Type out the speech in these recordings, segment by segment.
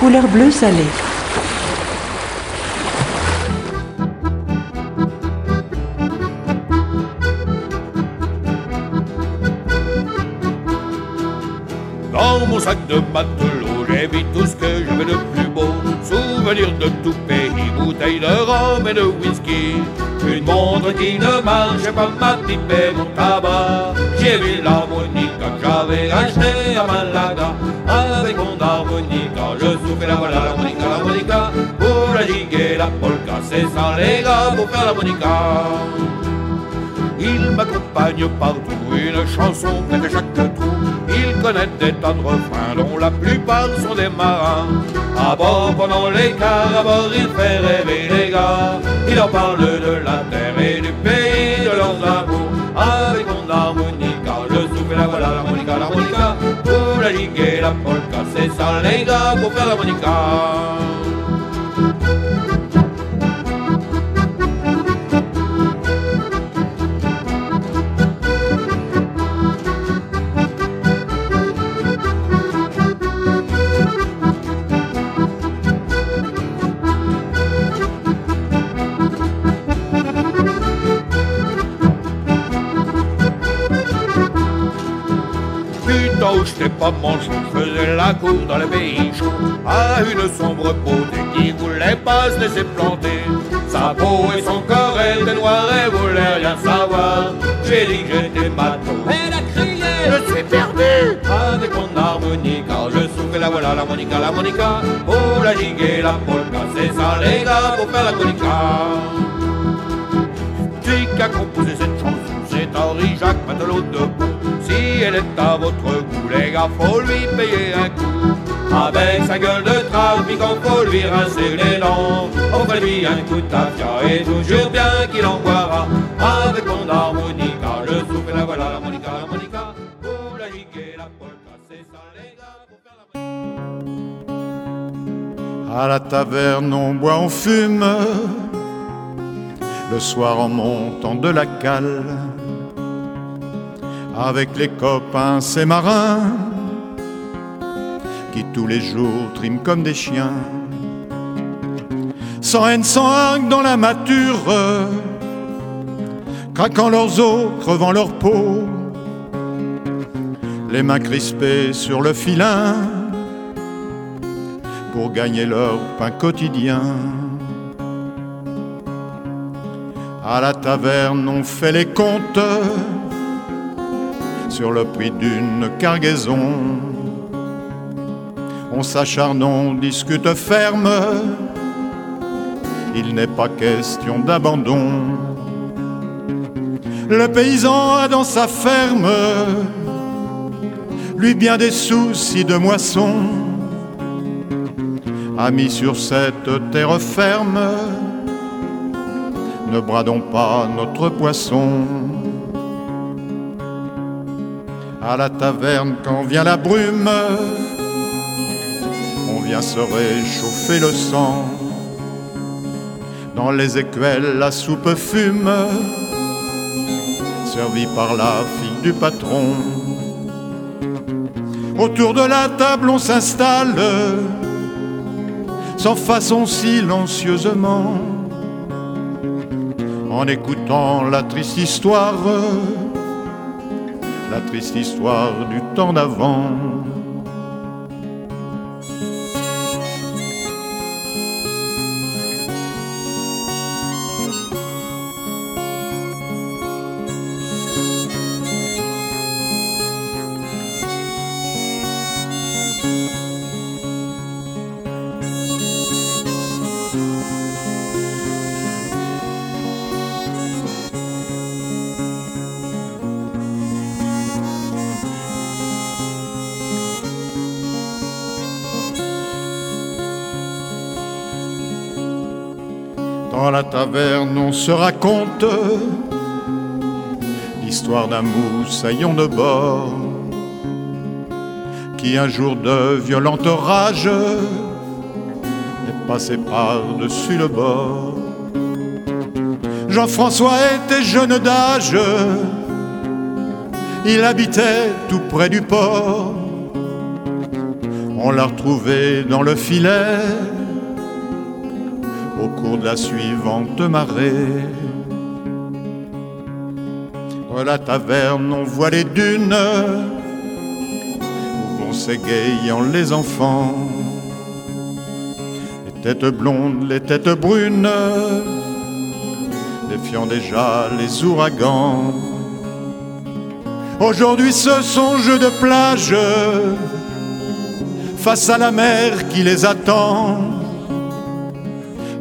couleur bleu salé. Dans mon sac de matelot, j'ai mis tout ce que j'avais de plus beau. Souvenirs de bouteilles de rhum et de whisky. Une montre qui ne marchait pas, ma pipe et mon tabac. J'ai vu l'harmonica que j'avais acheté à Malaga. Avec mon harmonica, je souffle la voilà l'harmonica, l'harmonica. Pour la gigue et la polka, c'est ça les gars pour faire l'harmonica. Il m'accompagne partout, une chanson près de chaque trou. Il connaît des tas de refrains dont la plupart sont des marins. À bord pendant l'écart, à bord il fait rêver les gars. Il leur parle de la terre et du pays de leurs amours. Avec mon harmonica, je souffle la voilà l'harmonica, l'harmonica. Pour la ligue et la polka, c'est ça les gars pour faire l'harmonica. Pas manchot, je faisais la cour dans le pays À une sombre beauté qui voulait pas se laisser planter. Sa peau et son corps étaient noirs et voulait rien savoir. J'ai dit que j'étais matou Elle a crié Je suis perdu. Avec mon harmonica, je souffle la voilà l'harmonica, l'harmonica. Pour la gigue et la polka, c'est ça les gars pour faire l'harmonica Qui a composé cette chanson, c'est Henri Jacques Matelot de elle est à votre goût, les gars, faut lui payer un coup. Avec sa gueule de trafiquant, faut lui rincer les dents. On fait lui un coup de tafia et toujours bien qu'il en boira. Avec mon harmonica, je souffle la voilà l'harmonica, l'harmonica. Pour la et la polka, c'est ça les gars, pour faire la À la taverne, on boit, on fume. Le soir en montant de la cale. Avec les copains, ces marins. Qui tous les jours triment comme des chiens. Sans haine, sans hargne dans la mature. Craquant leurs os, crevant leur peau. Les mains crispées sur le filin pour gagner leur pain quotidien. À la taverne, on fait les comptes sur le prix d'une cargaison. On s'acharne, on discute ferme, il n'est pas question d'abandon. Le paysan a dans sa ferme, lui bien des soucis de moisson Amis sur cette terre ferme, ne bradons pas notre poisson. À la taverne, quand vient la brume, on vient se réchauffer le sang. Dans les écuelles, la soupe fume, servie par la fille du patron. Autour de la table, on s'installe sans façon silencieusement, en écoutant la triste histoire, la triste histoire du temps d'avant. Taverne, on se raconte l'histoire d'un moussaillon de bord qui un jour de violente rage est passé par-dessus le bord. Jean-François était jeune d'âge, il habitait tout près du port. On l'a retrouvée dans le filet la suivante marée. À la taverne, on voit les dunes où vont s'égayant les enfants. Les têtes blondes, les têtes brunes, défiant déjà les ouragans. Aujourd'hui, ce sont jeux de plage face à la mer qui les attend.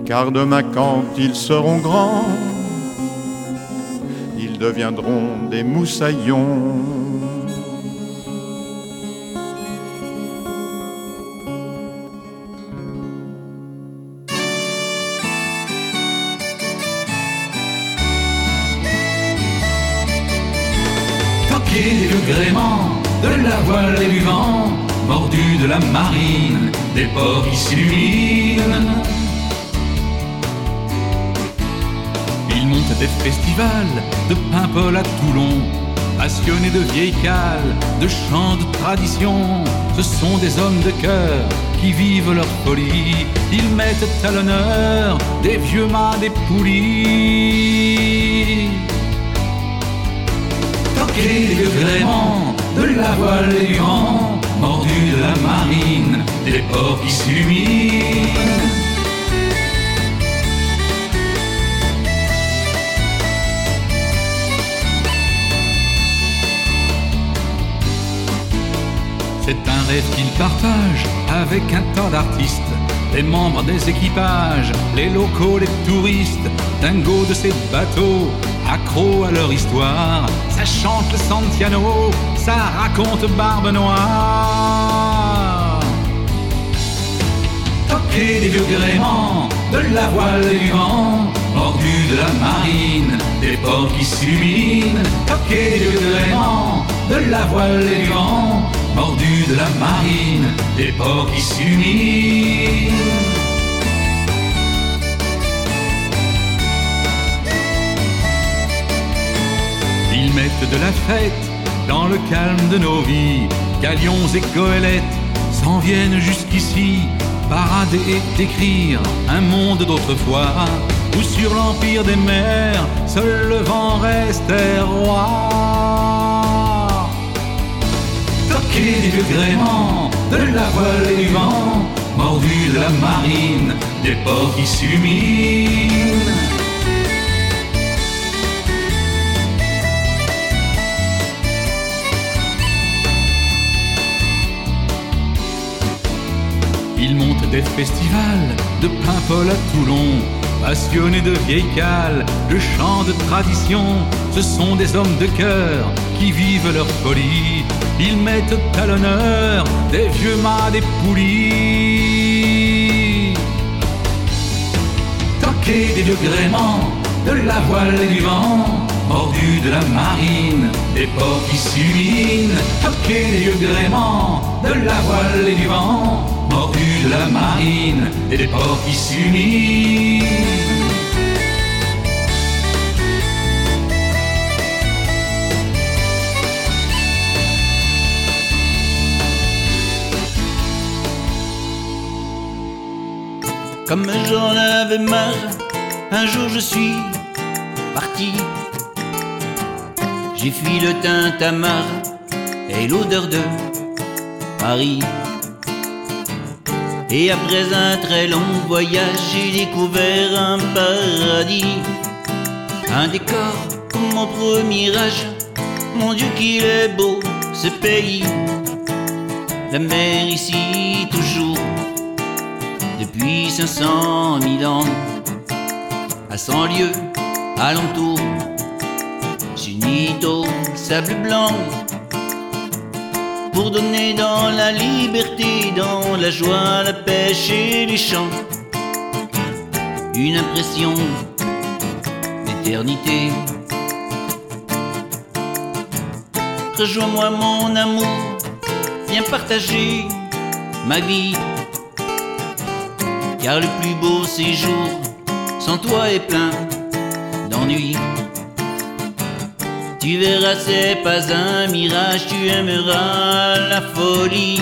Car demain, quand ils seront grands, ils deviendront des moussaillons. Toquer les vieux gréements de la voile et du vent, mordus de la marine, des ports qui. Toulon, passionnés de vieilles cales, de chants de tradition. Ce sont des hommes de cœur qui vivent leur folie. Ils mettent à l'honneur des vieux mâts, des poulies. Toquer les vieux gréements de la voile et du vent, mordus de la marine, des ports qui s'illuminent. Rêve qu'ils partagent avec un tas d'artistes, les membres des équipages, les locaux, les touristes, dingo de ces bateaux, accros à leur histoire. Ça chante le Santiano, ça raconte Barbe Noire. Toquer des vieux gréements, de la voile et du vent, de la marine, des ports qui s'illuminent. Toquer des vieux gréements, de la voile et du mordus de la marine, des ports qui s'illuminent. Ils mettent de la fête dans le calme de nos vies. Galions et goélettes s'en viennent jusqu'ici, parader et décrire un monde d'autrefois, où sur l'empire des mers, seul le vent restait roi. Des vieux gréements, de la voile et du vent, mordus de la marine, des ports qui s'illuminent. Ils montent des festivals de Paimpol à Toulon, passionnés de vieilles cales, de chants de tradition. Ce sont des hommes de cœur qui vivent leur folie. Ils mettent à l'honneur des vieux mâts, des poulies. Toquer des vieux gréements, de la voile et du vent, mordus de la marine, des ports qui s'illuminent. Toquer des vieux gréements, de la voile et du vent, mordus de la marine, et des ports qui s'illuminent. Comme j'en avais marre, un jour je suis parti. J'ai fui le tintamarre et l'odeur de Paris. Et après un très long voyage, j'ai découvert un paradis. Un décor comme mon premier âge. Mon Dieu qu'il est beau ce pays. La mer ici toujours depuis 500 000 ans, à cent lieues alentour, s'unit au sable blanc pour donner dans la liberté, dans la joie, la pêche et les chants, une impression d'éternité. Rejoins-moi mon amour, viens partager ma vie car le plus beau séjour sans toi est plein d'ennui. Tu verras, c'est pas un mirage, tu aimeras la folie.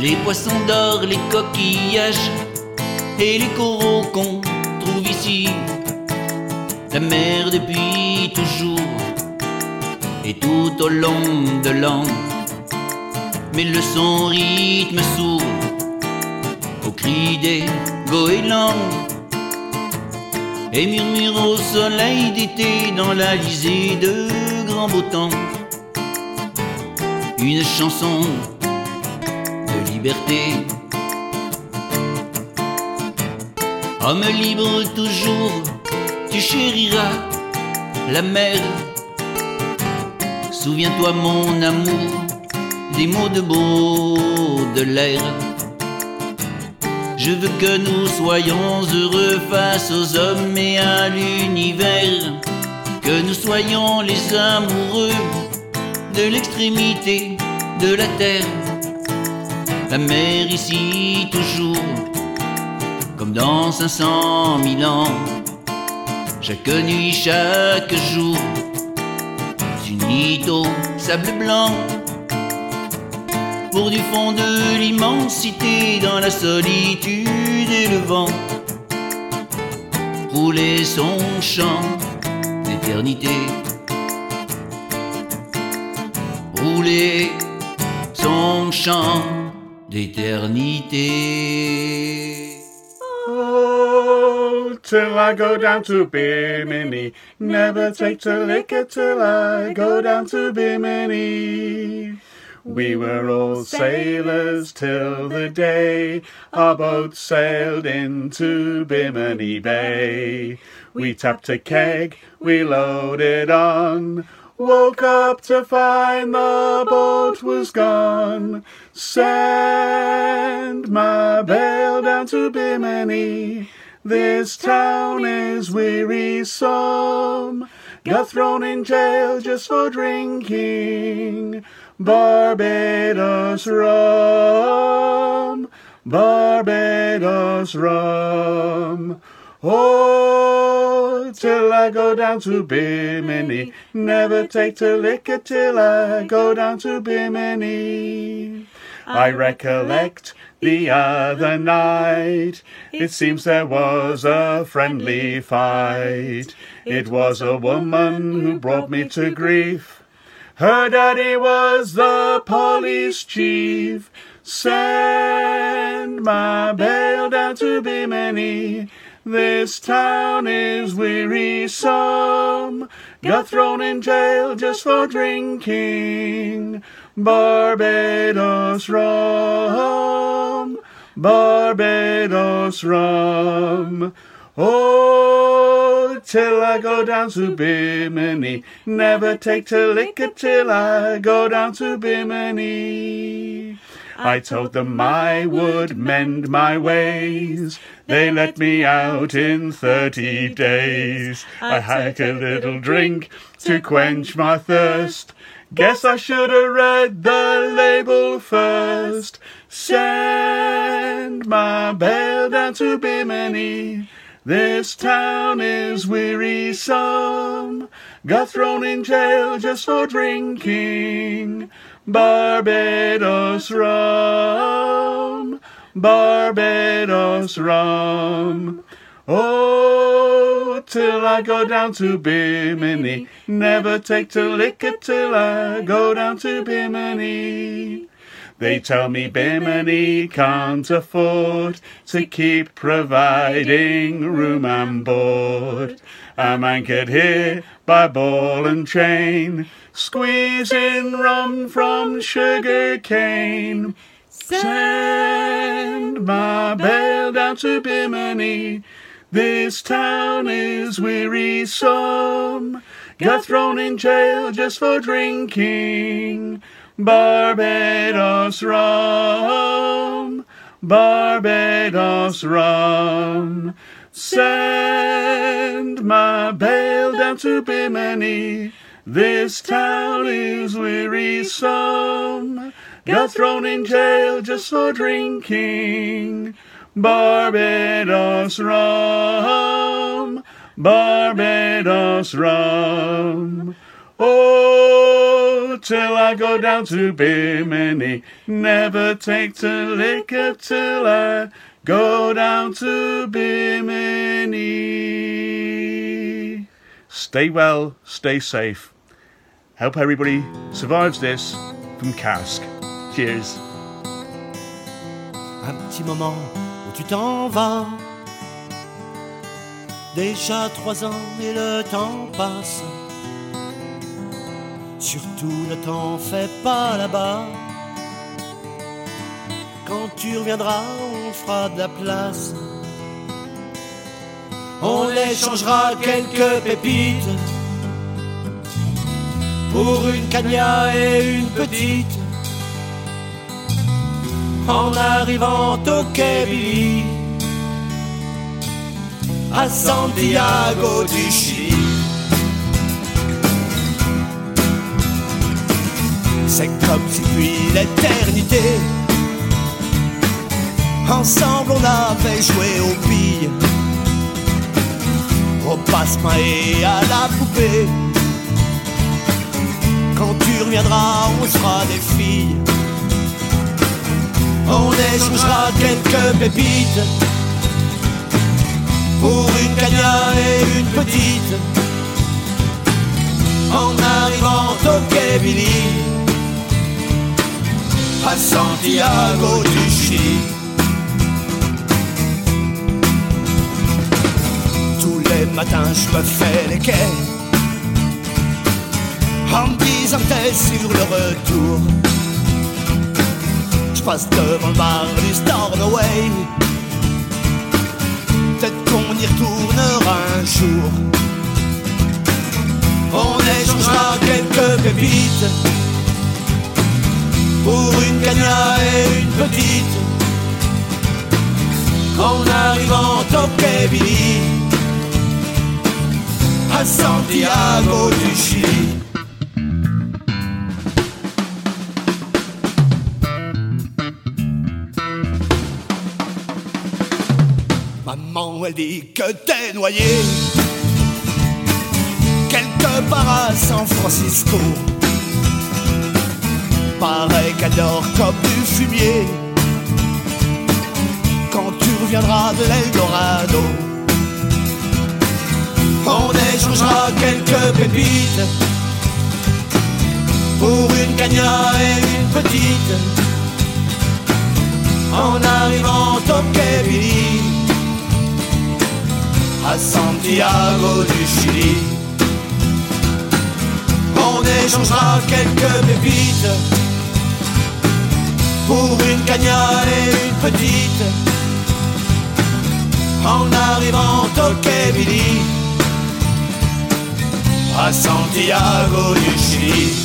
les poissons d'or, les coquillages et les coraux qu'on trouve ici. La mer depuis toujours et tout au long de l'an. Mais le son rythme sourd au cri des goélands et murmure au soleil d'été dans la lisée de grand beau temps. Une chanson de liberté. Homme libre toujours, tu chériras la mer. Souviens-toi mon amour des mots de beau de l'air. Je veux que nous soyons heureux face aux hommes et à l'univers. Que nous soyons les amoureux de l'extrémité de la terre. La mer ici toujours, comme dans 500 mille ans. Chaque nuit, chaque jour, s'unit au sable blanc pour du fond de l'immensité dans la solitude et le vent rouler son chant d'éternité rouler son chant d'éternité Oh, till I go down to Bimini. Never take to liquor till I go down to Bimini. We were all sailors till the day our boat sailed into Bimini Bay. We tapped a keg, we loaded on. Woke up to find the boat was gone. Send my bell down to Bimini. This town is wearisome. Got thrown in jail just for drinking. Barbados rum. Barbados rum. Oh, till I go down to Bimini. Never take to liquor till I go down to Bimini. I recollect the other night. It seems there was a friendly fight. It was a woman who brought me to grief. Her daddy was the police chief. Send my bail down to Bimini. This town is wearisome. Got thrown in jail just for drinking. Barbados rum. Barbados rum. Oh, till I go down to Bimini. Never take to liquor till I go down to Bimini. I told them I would mend my ways. They let me out in thirty days. I had a little drink to quench my thirst. Guess I should have read the label first. Send my bail down to Bimini. This town is wearisome. Got thrown in jail just for drinking. Barbados rum. Barbados rum. Oh, till I go down to Bimini. Never take to liquor till I go down to Bimini. They tell me Bimini can't afford to keep providing room and board. I'm anchored here by ball and chain, squeezing rum from sugar cane. Send my bail down to Bimini. This town is wearisome. Got thrown in jail just for drinking. Barbados rum. Barbados rum. Send my bail down to Bimini. This town is wearisome. Got thrown in jail just for drinking. Barbados rum. Barbados rum. Oh, till I go down to Bimini. Never take to liquor till I go down to Bimini. Stay well, stay safe. Hope everybody survives this from Cask. Cheers. Un petit moment où tu t'en vas. Déjà trois ans et le temps passe. Surtout ne t'en fais pas là-bas. Quand tu reviendras, on fera de la place. On échangera quelques pépites pour une cagna et une petite. En arrivant au Billy, à Santiago du Chili. C'est comme si depuis l'éternité, ensemble on avait joué aux billes, au passe-main et à la poupée. Quand tu reviendras, on sera des filles. On échangera quelques pépites pour une cagna et une petite. En arrivant au Billy, à Santiago du Chili. Tous les matins, je me fais les quais en t'es sur le retour. Je passe devant le bar du Stornoway. Peut-être qu'on y retournera un jour. On échangera quelques pépites pour une cagna et une petite. En arrivant au Quai Billy, à Santiago du Chili. Maman, elle dit que t'es noyé quelque part à San Francisco. Pareil qu'elle comme du fumier quand tu reviendras de l'Eldorado. On échangera quelques pépites pour une cagna et une petite. En arrivant au Billy, à Santiago du Chili. On échangera quelques pépites pour une cagna et une petite. En arrivant au Quai Billy, à Santiago du Chili.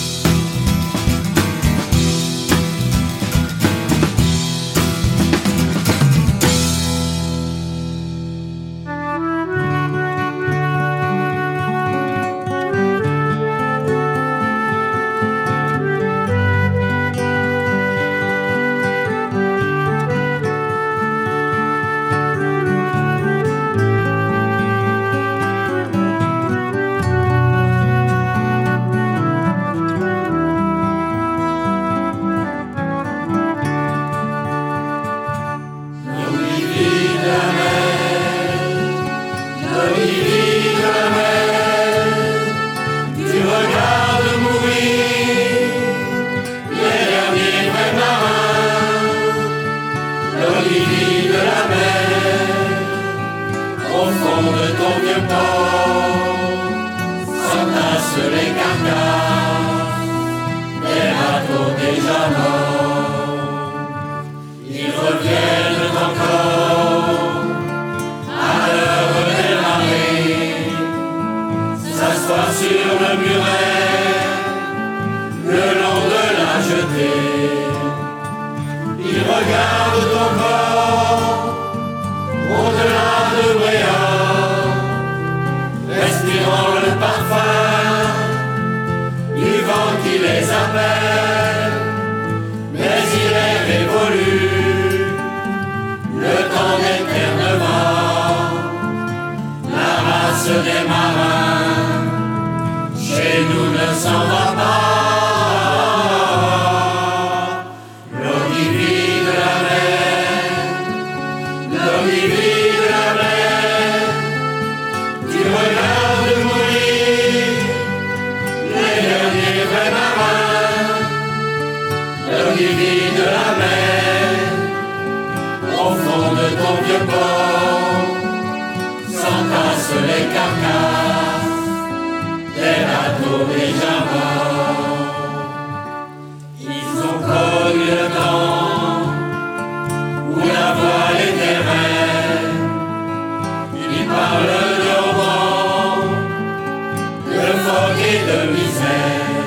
De misère,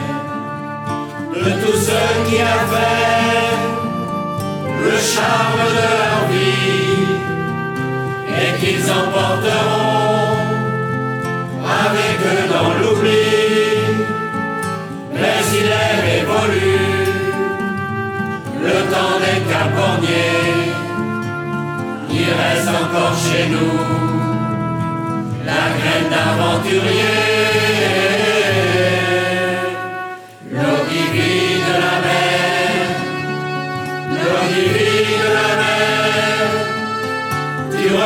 de tous ceux qui avaient le charme de leur vie et qu'ils emporteront avec eux dans l'oubli. Mais il est révolu le temps des caponniers. Il reste encore chez nous la graine d'aventurier.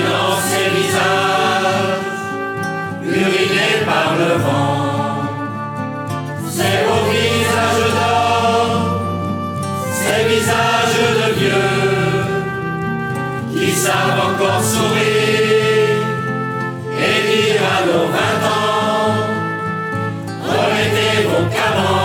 dans ces visages, urinés par le vent. Ces beaux visages d'or, ces visages de vieux, qui savent encore sourire et dire à nos vingt ans, remettez vos canons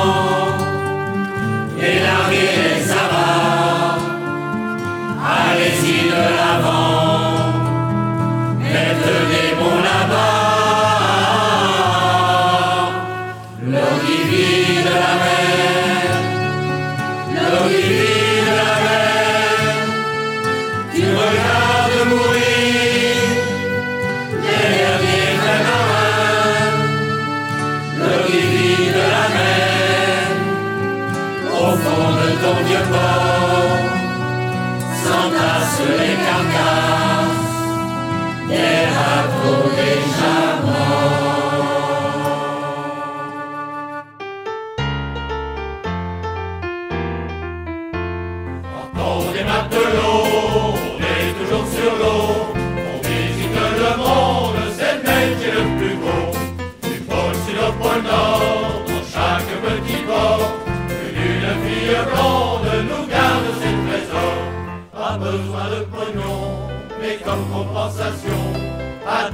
besoin de pognon, mais comme compensation,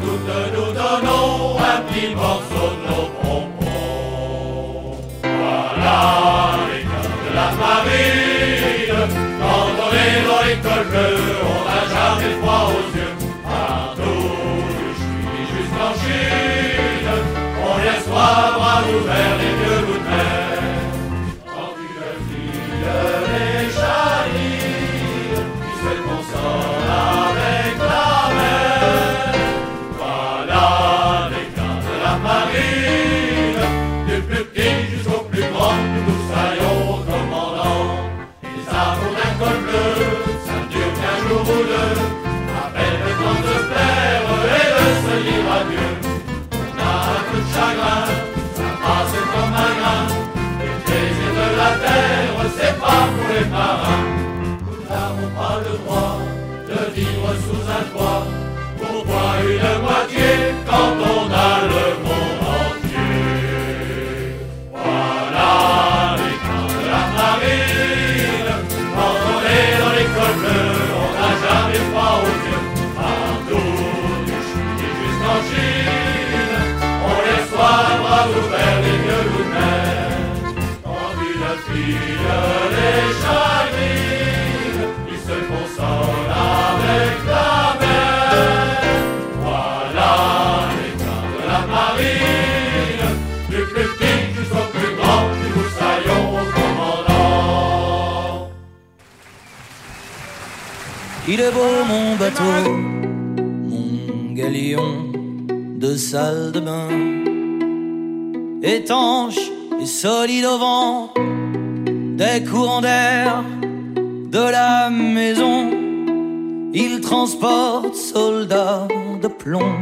toutes nous donnons un petit morceau de nos pompons. Voilà les gars de la marine, quand on est dans l'école bleue, on n'a jamais froid aux yeux. Partout, je suis jusqu'en Chine, on y reçoit bras ouverts les Il est beau mon bateau, mon galion de salle de bain, étanche et solide au vent, des courants d'air de la maison. Il transporte, soldats de plomb,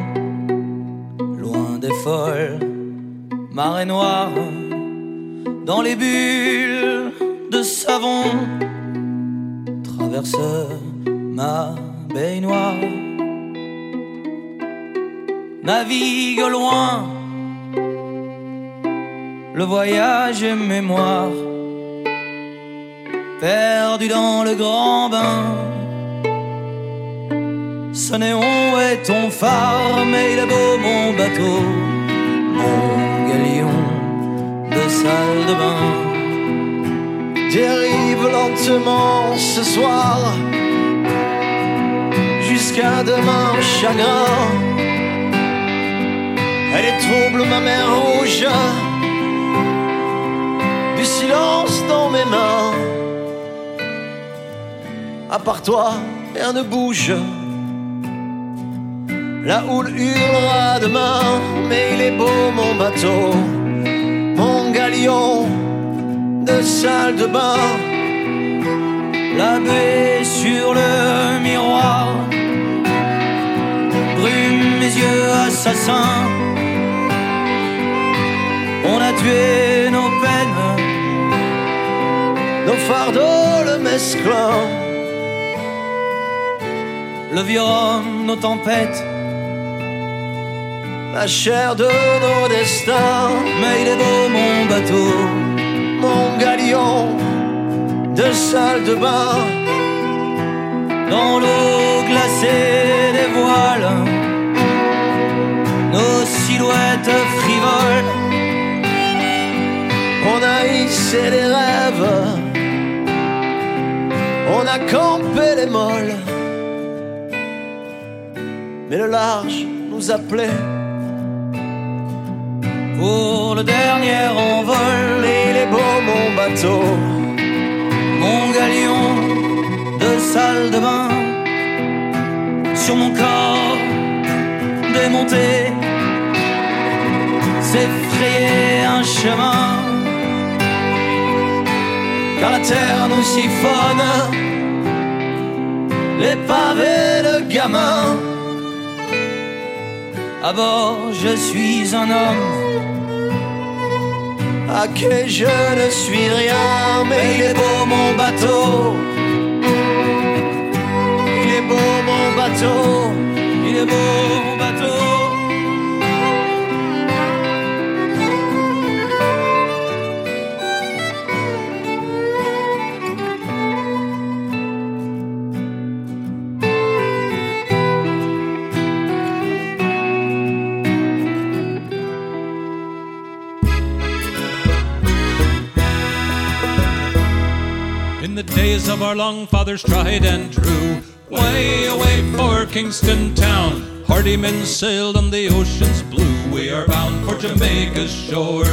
loin des folles marées noires, dans les bulles de savon, traverse ma baignoire, navigue loin, le voyage est mémoire, perdu dans le grand bain. Ce néon est ton phare, mais il est beau mon bateau, mon galion de salle de bain. Dérive lentement ce soir jusqu'à demain chagrin. Elle est trouble ma mer rouge, du silence dans mes mains. À part toi, rien ne bouge. La houle hurlera demain, mais il est beau mon bateau, mon galion de salle de bain. La baie sur le miroir yeux assassins. On a tué nos peines, nos fardeaux, le mesclin, le vieux homme, nos tempêtes la chair de nos destins. Mais il est beau mon bateau, mon galion de salle de bain. Dans l'eau glacée frivoles. On a hissé les rêves, on a campé les molles. Mais le large nous appelait pour le dernier envol. Il est beau mon bateau, mon galion de salle de bain. Sur mon corps démonté, s'est frayé un chemin. Car la terre nous siphonne les pavés de gamins. À bord, je suis un homme à que je ne suis rien, mais il est beau mon bateau. Il est beau mon bateau, il est beau mon bateau. Of our long fathers tried and true, way away for Kingston town, hardy men sailed on the ocean's blue. We are bound for Jamaica's shore.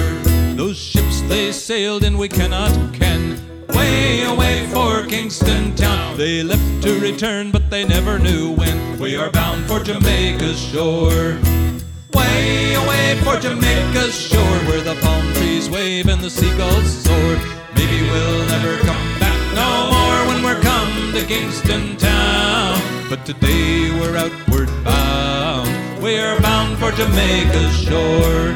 Those ships they sailed in we cannot ken. Way away for Kingston town. They left to return, but they never knew when. We are bound for Jamaica's shore. Way away for Jamaica's shore, where the palm trees wave and the seagulls soar. Maybe we'll never come back no more to Kingston town. But today we're outward bound. We're bound for Jamaica's shore.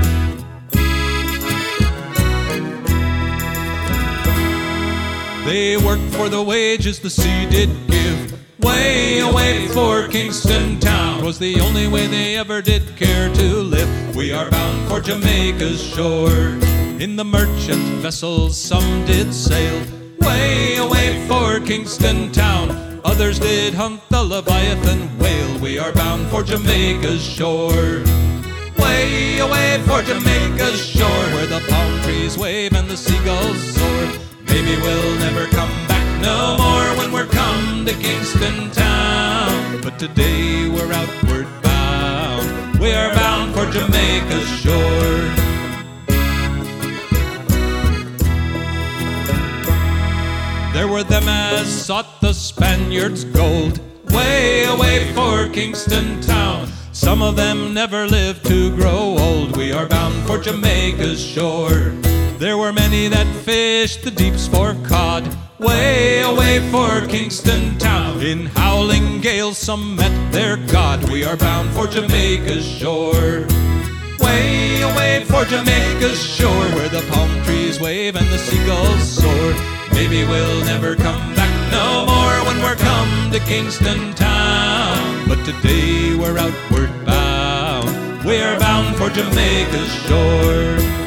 They worked for the wages the sea did give. Way away for Kingston town was the only way they ever did care to live. We are bound for Jamaica's shore. In the merchant vessels some did sail. Way away for Kingston town. Others did hunt the Leviathan whale. We are bound for Jamaica's shore. Way away for Jamaica's shore, where the palm trees wave and the seagulls soar. Maybe we'll never come back no more when we're come to Kingston town. But today we're outward bound. We are bound for Jamaica's shore. There were them as sought the Spaniards' gold, way away for Kingston town. Some of them never lived to grow old. We are bound for Jamaica's shore. There were many that fished the deeps for cod, way away for Kingston town. In howling gales, some met their God. We are bound for Jamaica's shore. Way away for Jamaica's shore, where the palm trees wave and the seagulls soar. Maybe we'll never come back no more when we're come to Kingston town. But today we're outward bound. We're bound for Jamaica's shore.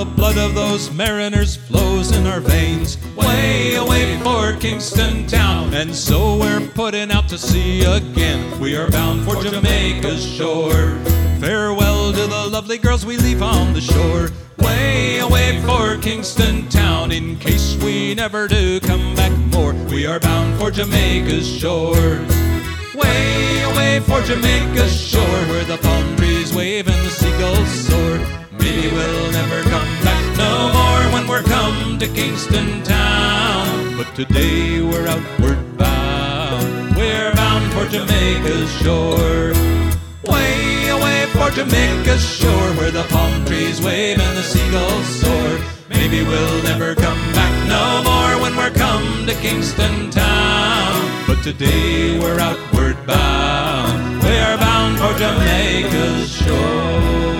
The blood of those mariners flows in our veins, way away for Kingston town. And so we're putting out to sea again. We are bound for Jamaica's shore. Farewell to the lovely girls we leave on the shore. Way away for Kingston town. In case we never do come back more, we are bound for Jamaica's shores. Way away for Jamaica's shore, where the palm trees wave and the seagulls soar. Maybe we'll never come back no more when we're come to Kingston town. But today we're outward bound. We're bound for Jamaica's shore. Way away for Jamaica's shore, where the palm trees wave and the seagulls soar. Maybe we'll never come back no more when we're come to Kingston town. But today we're outward bound. We're bound for Jamaica's shore.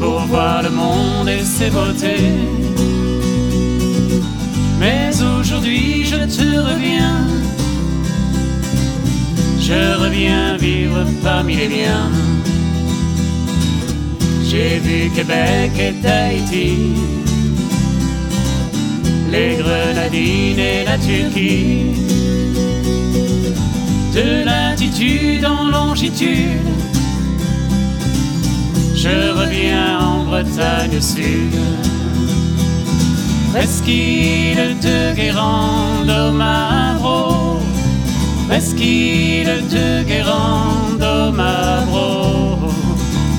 Pour voir le monde et ses beautés. Bretagne Sud. Presqu'île de Guérande Mavro, Presqu'île de Guérande Mavro,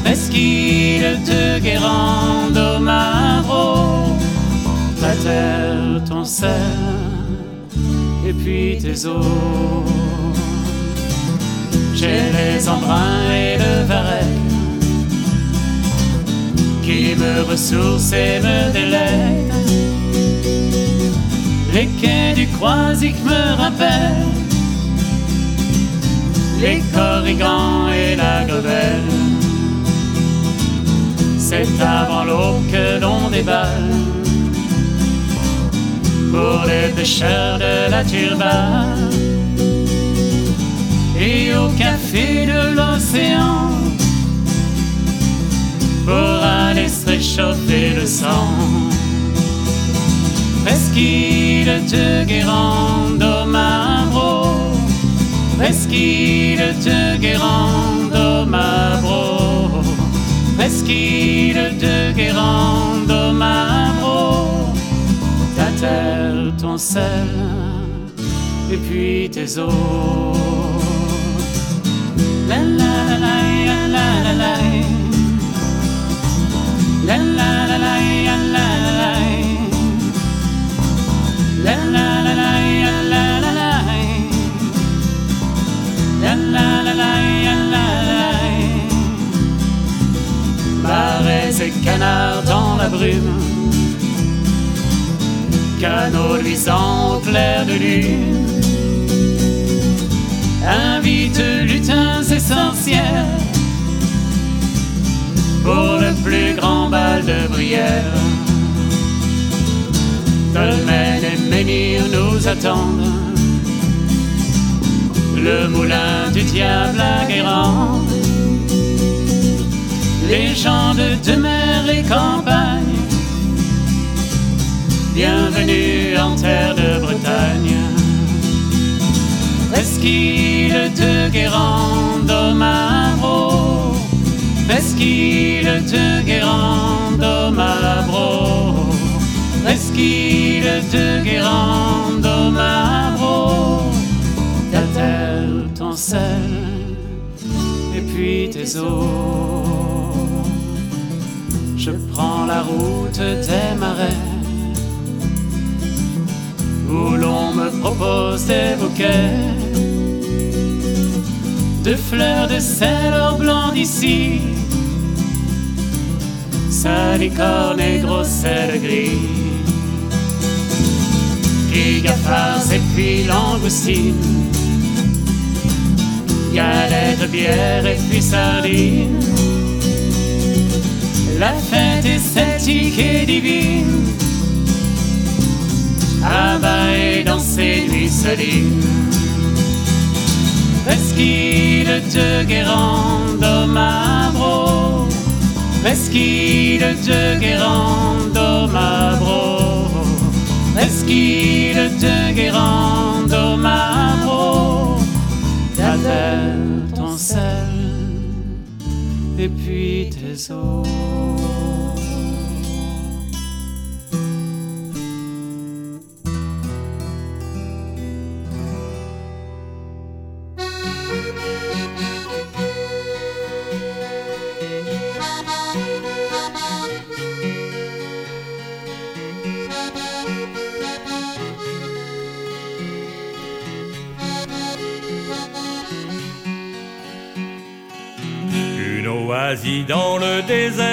Presqu'île de Guérande Mavro, ta terre, ton sel, et puis tes eaux. J'ai les embruns et qui me ressourcent et me délectent. Les quais du Croisic me rappellent les corrigans et la grebelle. C'est avant l'aube que l'on déballe pour les pêcheurs de la turbane et au café de l'océan pour aller se le sang. Presqu'île de Guérande au Mavro, Presqu'île de Guérande au Mavro, Presqu'île de Guérande au Mavro, ta terre, ton sel, et puis tes eaux. La la la la la la la La la la la la la la La la la la la la la La la la la la la Marais et canards dans la brume. Canaux luisants au clair de lune. Invite lutins essentiels pour le plus grand bal de Brière. Dolmen et menhir nous attendent, le moulin du diable à Guérande, les gens de mer et campagne, bienvenue en terre de Bretagne. Presqu'île de Guérande au Mavro, Presqu'île de Guérande au Mavro, Presqu'île de Guérande au Mavro, ta terre, ton sel, et puis tes eaux. Je prends la route des marais où l'on me propose des bouquets de fleurs de sel blanc d'ici, salicorne et gros sel gris, gigafars et puis langoustine, galette, bière et puis sardine. La fête est celtique et divine Abba et dans ses nuits salines. Presqu'île de Guérande au Mavro, Presqu'île de Guérande au Mavro, Presqu'île de Guérande au Mavro, ta terre, ton sel, et puis tes eaux. Une oasis dans le désert,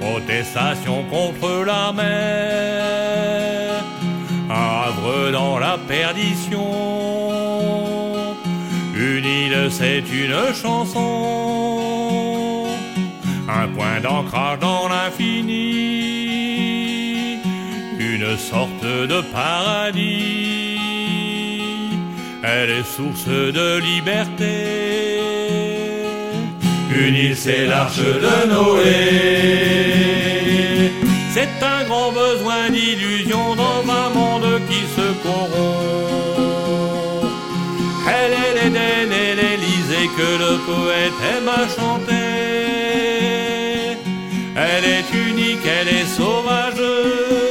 protestation contre la mer, havre dans la perdition, c'est une chanson, un point d'ancrage dans l'infini, une sorte de paradis. Elle est source de liberté. C'est l'arche de Noé. C'est un grand besoin d'illusion dans un monde qui se corrompt. Elle est l'Éden et l'Élysée que le poète aime à chanter. Elle est unique, elle est sauvage.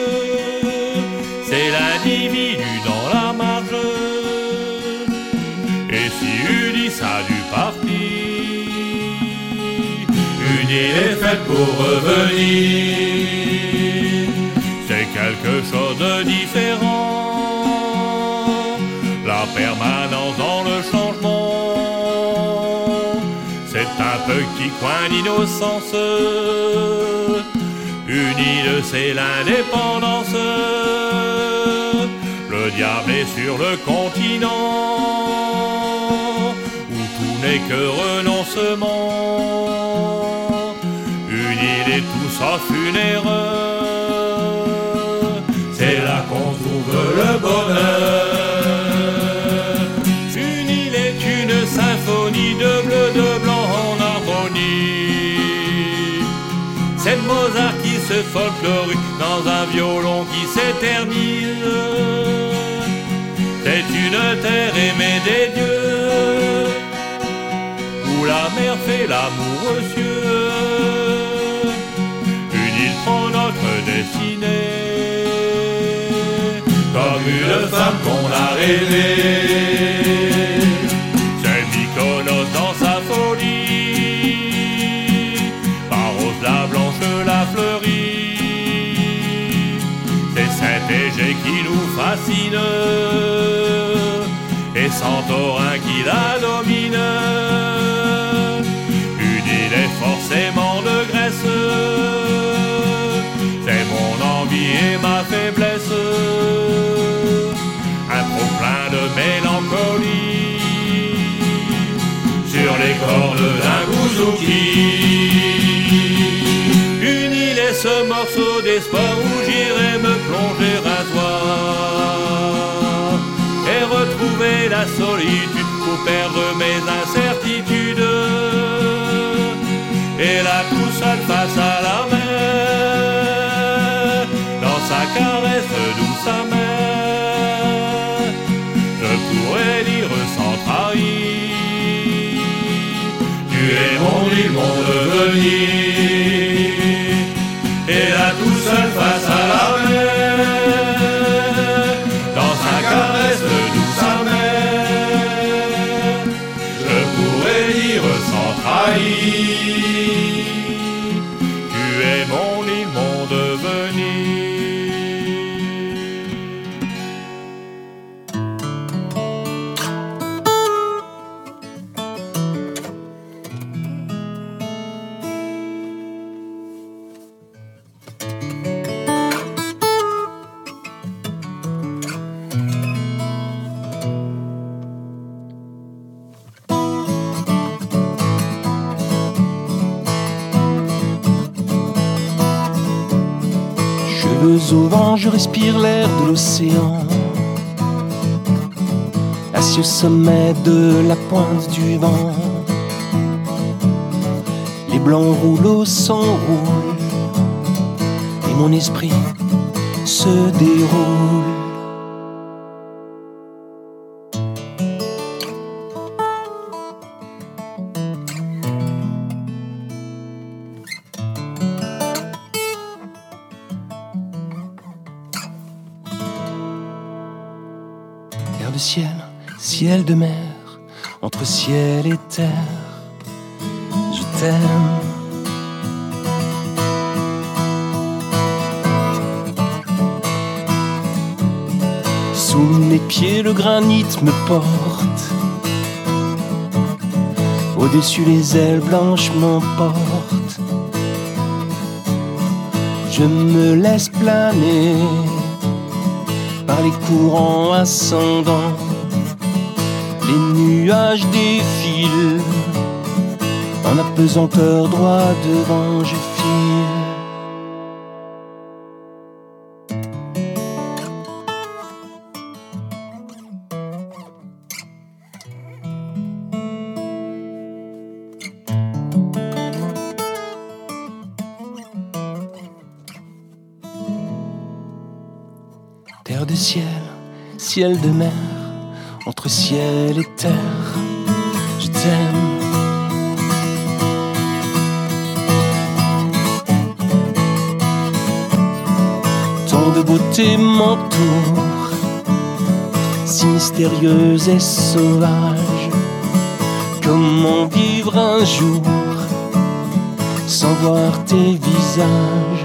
Île est faite pour revenir. C'est quelque chose de différent. La permanence dans le changement. C'est un petit coin d'innocence. Île, c'est l'indépendance. Le diable est sur le continent où tout n'est que renoncement. Une erreur. C'est là qu'on trouve le bonheur. Une île est une symphonie de bleu, de blanc en harmonie. C'est Mozart qui se folklorise dans un violon qui s'éternise. C'est une terre aimée des dieux, où la mer fait l'amour aux cieux. Destinée, comme une femme qu'on a rêvée. C'est Mykonos dans sa folie, Paros la blanche, la fleurie. C'est Saint-Égée qui nous fascine, et Santorin qui la domine. Une île est forcément de Grèce, et ma faiblesse. Un trop plein de mélancolie sur les cordes d'un bouzouki. Une île est ce morceau d'espoir où j'irai me plonger un soir et retrouver la solitude pour perdre mes incertitudes. Et tout seul face à la mer, sa caresse douce amère, je pourrais dire sans trahir. Tu es mon île, mon devenir. Sommet de la pointe du vent. Les blancs rouleaux s'enroulent et mon esprit se déroule. Entre ciel et terre, je t'aime. Sous mes pieds, le granit me porte. Au-dessus, les ailes blanches m'emportent. Je me laisse planer par les courants ascendants. Les nuages défilent. En apesanteur droit devant, je file. Terre de ciel, ciel de mer, entre ciel et terre, je t'aime. Tant de beauté m'entoure, si mystérieuse et sauvage. Comment vivre un jour sans voir tes visages?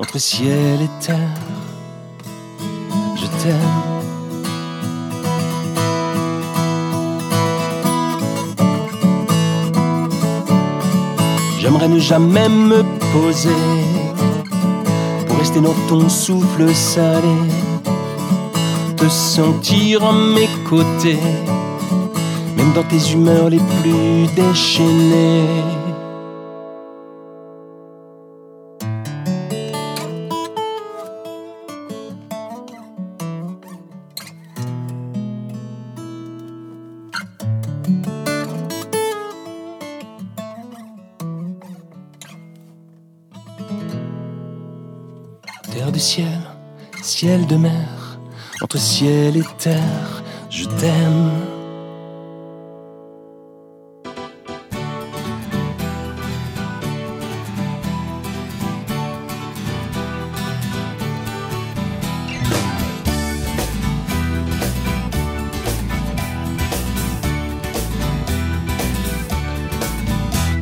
Entre ciel et terre, je t'aime. J'aimerais ne jamais me poser pour rester dans ton souffle salé, te sentir à mes côtés, même dans tes humeurs les plus déchaînées. De mer, entre ciel et terre, je t'aime.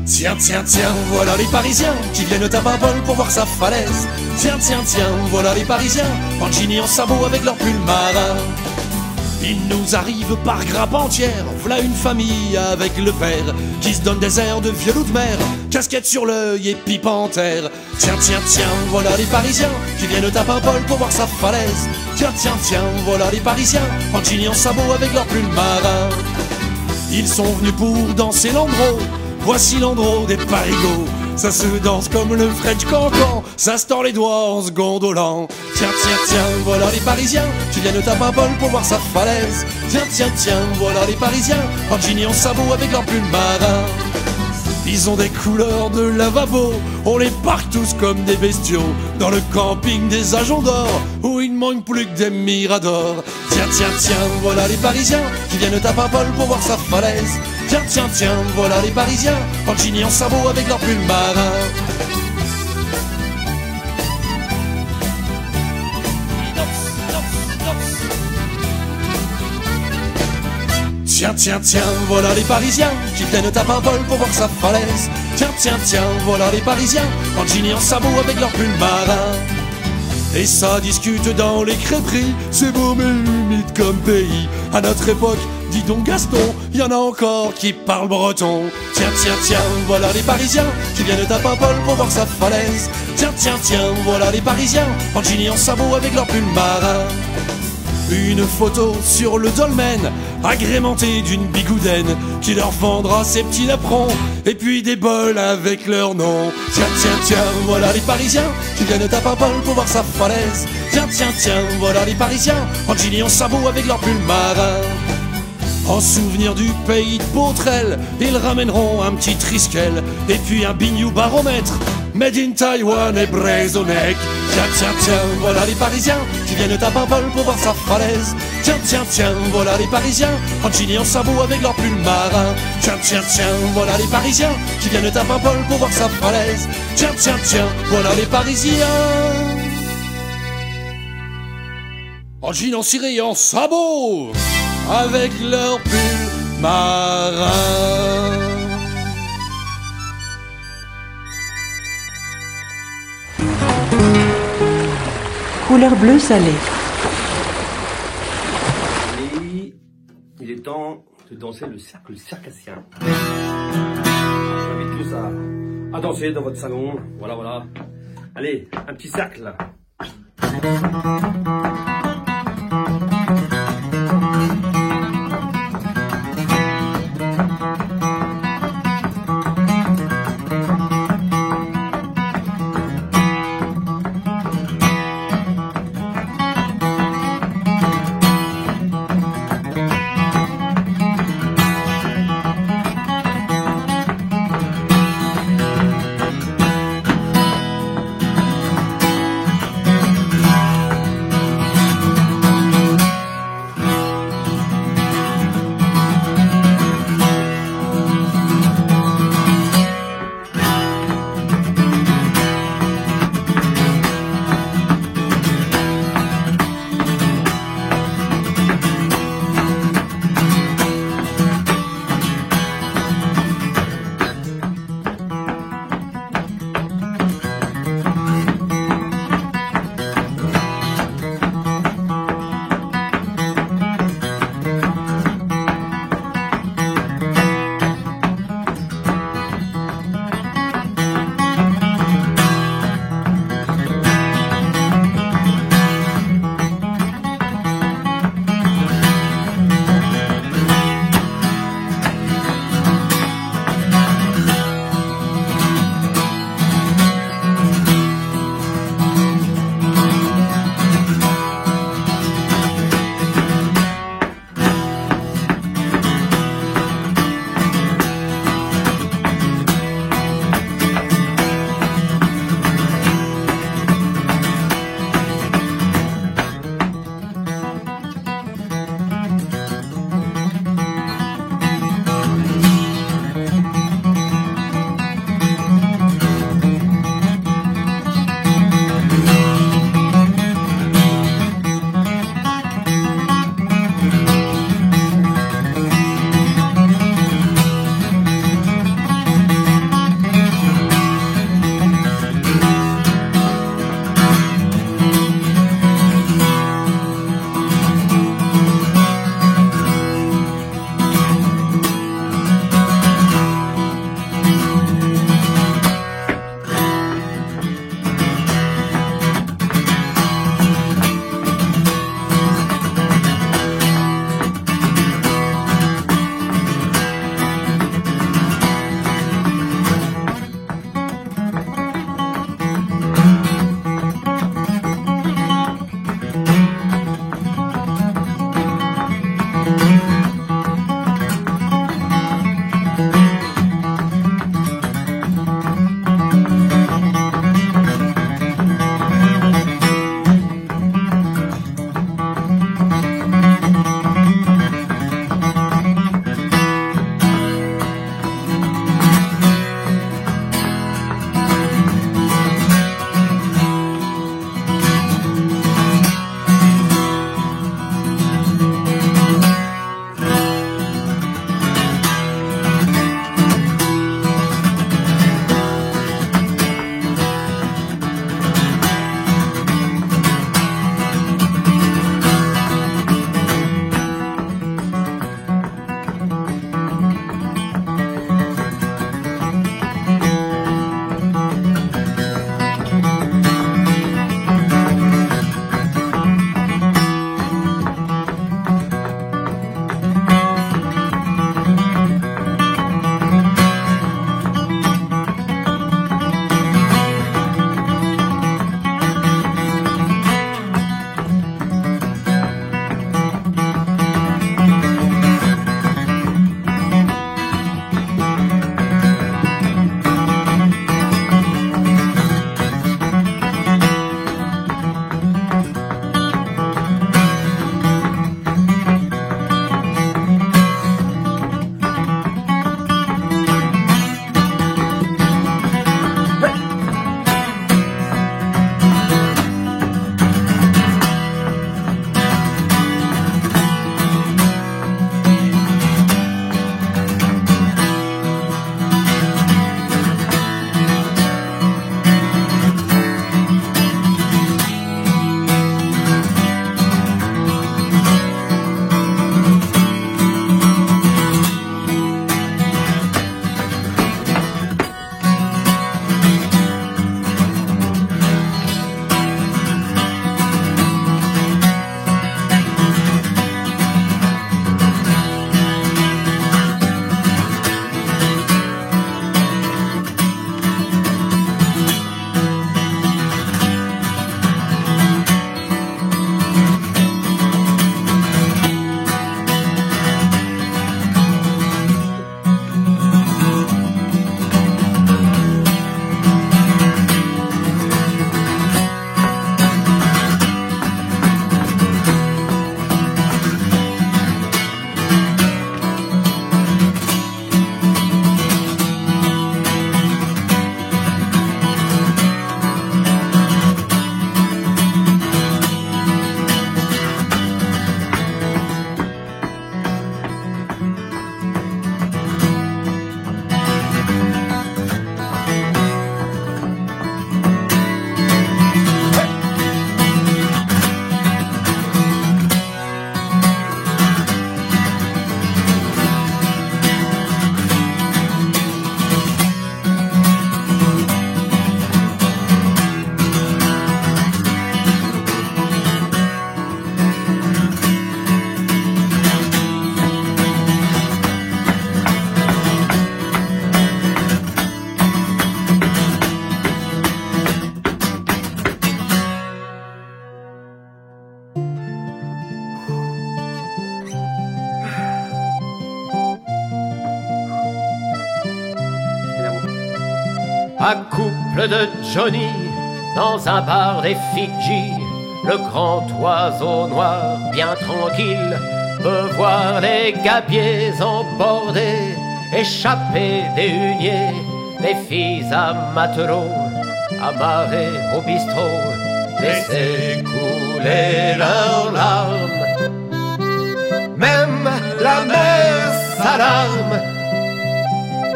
Tiens, tiens, tiens, voilà les Parisiens qui viennent à Babol pour voir sa falaise. Tiens, tiens, tiens, voilà les Parisiens en jean en sabot avec leur pull marin. Il nous arrive par grappe entière, voilà une famille avec le père qui se donne des airs de vieux loup de mer, casquette sur l'œil et pipe en terre. Tiens, tiens, tiens, voilà les Parisiens qui viennent à Babol pour voir sa falaise. Tiens, tiens, tiens, voilà les Parisiens en jean en sabot avec leur pull marin. Ils sont venus pour danser l'andro. Voici l'andro des parigots. Ça se danse comme le French cancan. Ça les doigts en se gondolant. Tiens, tiens, tiens, voilà les Parisiens qui viennent à Babol pour voir sa falaise. Tiens, tiens, tiens, voilà les Parisiens et en sabot avec leur pull marin. Ils ont des couleurs de lavabo, on les parque tous comme des bestiaux dans le camping des agents d'or où il ne manque plus que des miradors. Tiens, tiens, tiens, voilà les Parisiens qui viennent à Babol pour voir sa falaise. Tiens, tiens, tiens, voilà les Parisiens et en sabot avec leur pull marin. Tiens, tiens, tiens, voilà les Parisiens qui viennent à Babol pour voir sa falaise. Tiens, tiens, tiens, voilà les Parisiens en jean et en sabot avec leur pull marin. Et ça discute dans les crêperies, c'est beau mais humide comme pays. À notre époque, dis donc Gaston, y en a encore qui parlent breton. Tiens, tiens, tiens, voilà les Parisiens qui viennent à Babol pour voir sa falaise. Tiens, tiens, tiens, voilà les Parisiens en jean et en sabot avec leur pull marin. Une photo sur le dolmen, agrémentée d'une bigoudaine qui leur vendra ses petits napperons et puis des bols avec leur nom. Tiens, tiens, tiens, voilà les Parisiens qui viennent à Babol pour voir sa falaise. Tiens, tiens, tiens, voilà les Parisiens en jean et en sabot avec leur pull marin. En souvenir du pays de Beautrel, ils ramèneront un petit triskel et puis un bignou baromètre. Made in Taiwan et Brezonec. Tiens, tiens, tiens, voilà les Parisiens qui viennent à Babol pour voir sa falaise. Tiens, tiens, tiens, voilà les Parisiens en et en sabot avec leur pull marin. Tiens, tiens, tiens, voilà les Parisiens qui viennent à Babol pour voir sa falaise. Tiens, tiens, tiens, voilà les Parisiens. En jean en ciré et en sabot avec leur pull marin. Couleur bleu salé. Et il est temps de danser le cercle circassien. J'invite tous à, à danser dans votre salon. Voilà, voilà. Allez, un petit cercle. De Johnny dans un bar des Fidji. Le grand oiseau noir, bien tranquille, peut voir les gabiers embordés, échapper des huniers, les filles à matelot, amarrées au bistrot, laisser couler leurs larmes. Même la mer s'alarme,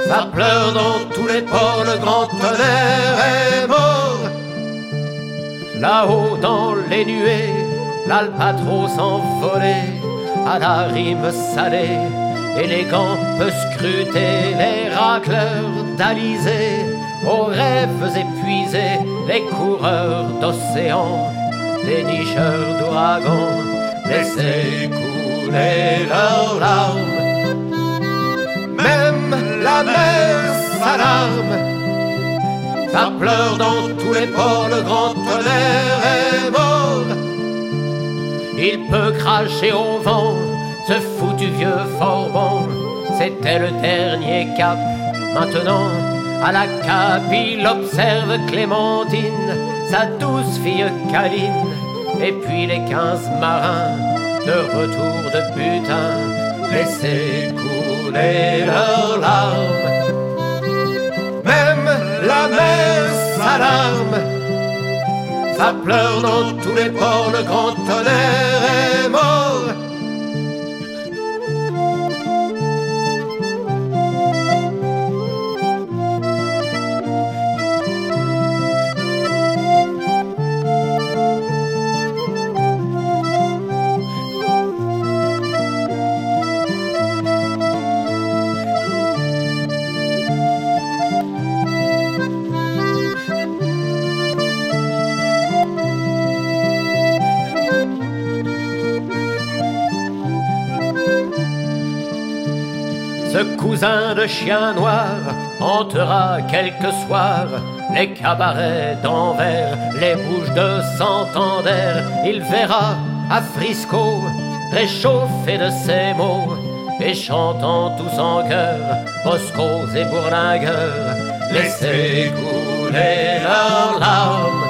ça pleure dans tous les ports, le grand tonnerre est mort. Là-haut dans les nuées, l'albatros envolé à la rime salée, élégant peut scruter les racleurs d'Alizé, aux rêves épuisés, les coureurs d'océan, les nicheurs d'ouragans, laisser couler leurs larmes. Même la mer s'alarme, ça pleure dans tous les ports, le grand tonnerre est mort. Il peut cracher au vent, ce foutu vieux Forban. C'était le dernier cap. Maintenant, à la cape, il observe Clémentine, sa douce fille câline. Et puis les quinze marins, de retour de butin, laisser couler leurs larmes. Même la mer s'alarme ça pleure dans tous les ports, le grand tonnerre est mort. De chien noir hantera quelques soirs les cabarets d'Anvers, les bouches de Santander. Il verra à Frisco réchauffé de ses mots et chantant tous en chœur Boscos et bourlingueurs, laisser couler leurs larmes.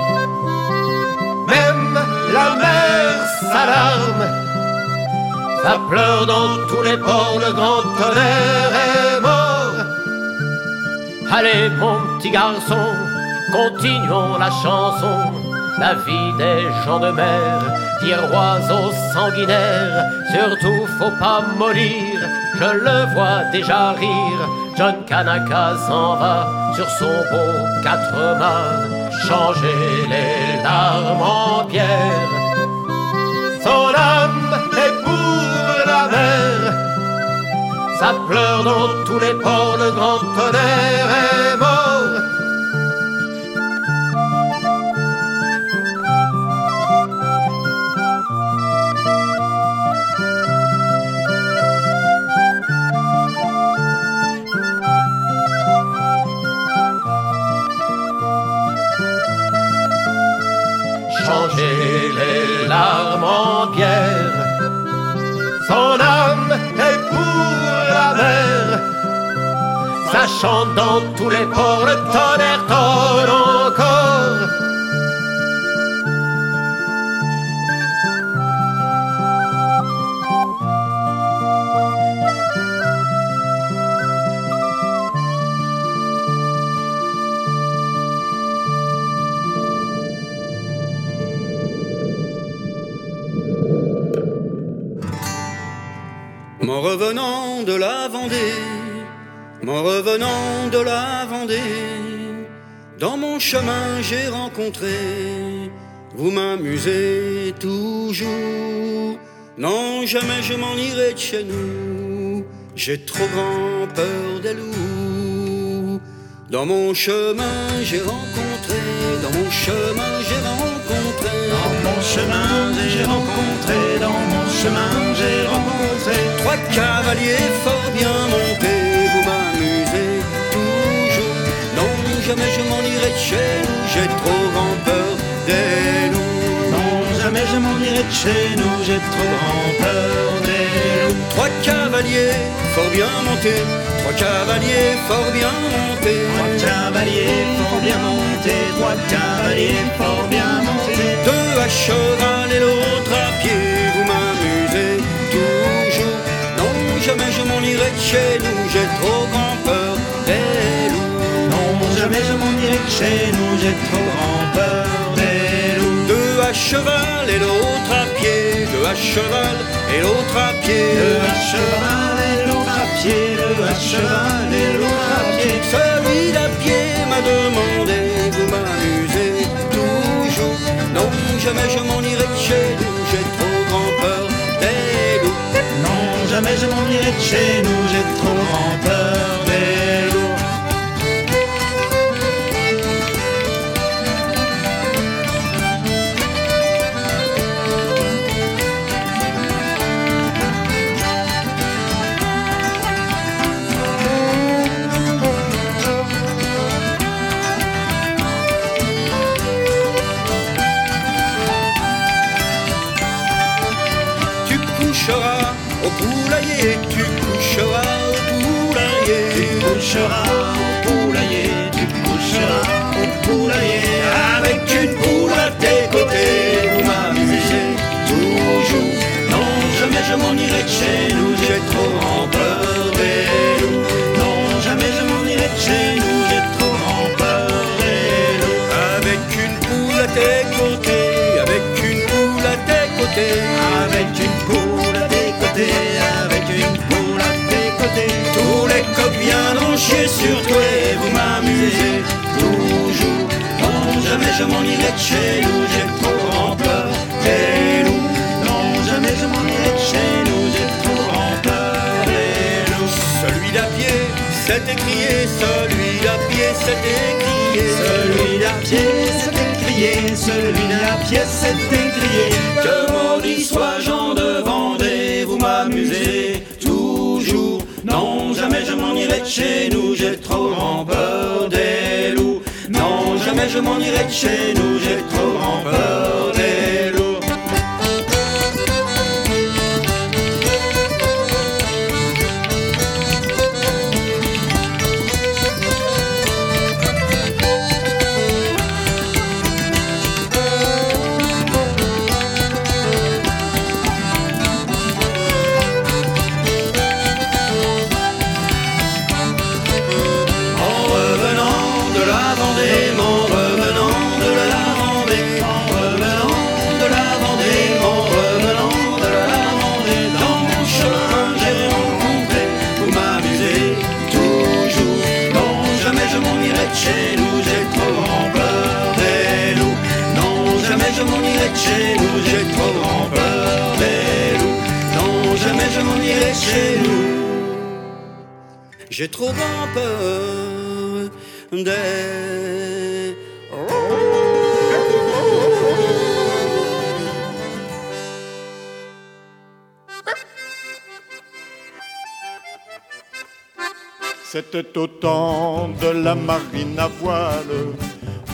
Même la mer s'alarme ça pleure dans tous les ports, le grand tonnerre est mort. Allez, mon petit garçon, continuons la chanson. La vie des gens de mer, dire oiseaux sanguinaires. Surtout, faut pas mollir, je le vois déjà rire. John Kanaka s'en va sur son beau quatre mâts, changer les larmes en pierre. Son âme Ça pleure dans tous les ports, le grand tonnerre est mort. Changer les larmes en pierre. Son Ça chante dans tous les ports, le tonnerre tonne encore. M'en revenant de la Vendée, m'en revenant de la Vendée, dans mon chemin j'ai rencontré, vous m'amusez toujours. Non, jamais je m'en irai de chez nous, j'ai trop grand peur des loups. Dans mon chemin j'ai rencontré, dans mon chemin j'ai rencontré, Dans mon chemin, j'ai rencontré, dans mon chemin, j'ai rencontré Trois cavaliers fort bien montés, jamais je m'en irai de chez nous, j'ai trop grand peur des loups. Non, jamais je m'en irai de chez nous, j'ai trop grand peur des loups. Trois cavaliers fort bien montés, trois cavaliers fort bien montés. Trois cavaliers fort trois cavaliers fort bien montés. Deux à cheval et l'autre à pied, vous m'amusez toujours. Non, jamais je m'en irai de chez nous, j'ai trop grand. Jamais je m'en irai de chez nous, j'ai trop grand peur des loups. Deux à cheval et l'autre à pied, deux à cheval et l'autre à pied. Deux à cheval et l'autre à pied, deux à cheval et l'autre à pied. Celui d'à pied m'a demandé, vous m'amusez toujours. Non, jamais je m'en irai de chez nous, j'ai trop grand peur des loups. Non, jamais je m'en irai de chez nous, j'ai trop grand peur des loups. Coucheras au poulailler, tu coucheras au poulailler. Avec une poule à tes côtés, vous m'amusez toujours. Non, jamais je m'en irai de chez nous, j'ai trop grand peur des. Non, jamais je m'en irai de chez nous, j'ai trop grand peur des. Avec une poule à tes côtés, avec une poule à tes côtés. Sur toi et vous m'amusez toujours. Non, jamais je m'en irai de chez nous, j'ai trop grand peur des loups. Non, jamais je m'en irai de chez nous, j'ai trop grand peur des loups. Celui d'à pied s'est écrié, celui d'à pied s'est écrié. Celui d'à pied s'est écrié, celui d'à pied s'est écrié. Que maudit soit Jean je m'en irai de chez nous, j'ai trop grand peur des loups. Non, jamais je m'en irai de chez nous, j'ai trop grand peur des. J'ai trop peur des... C'était au temps de la marine à voile,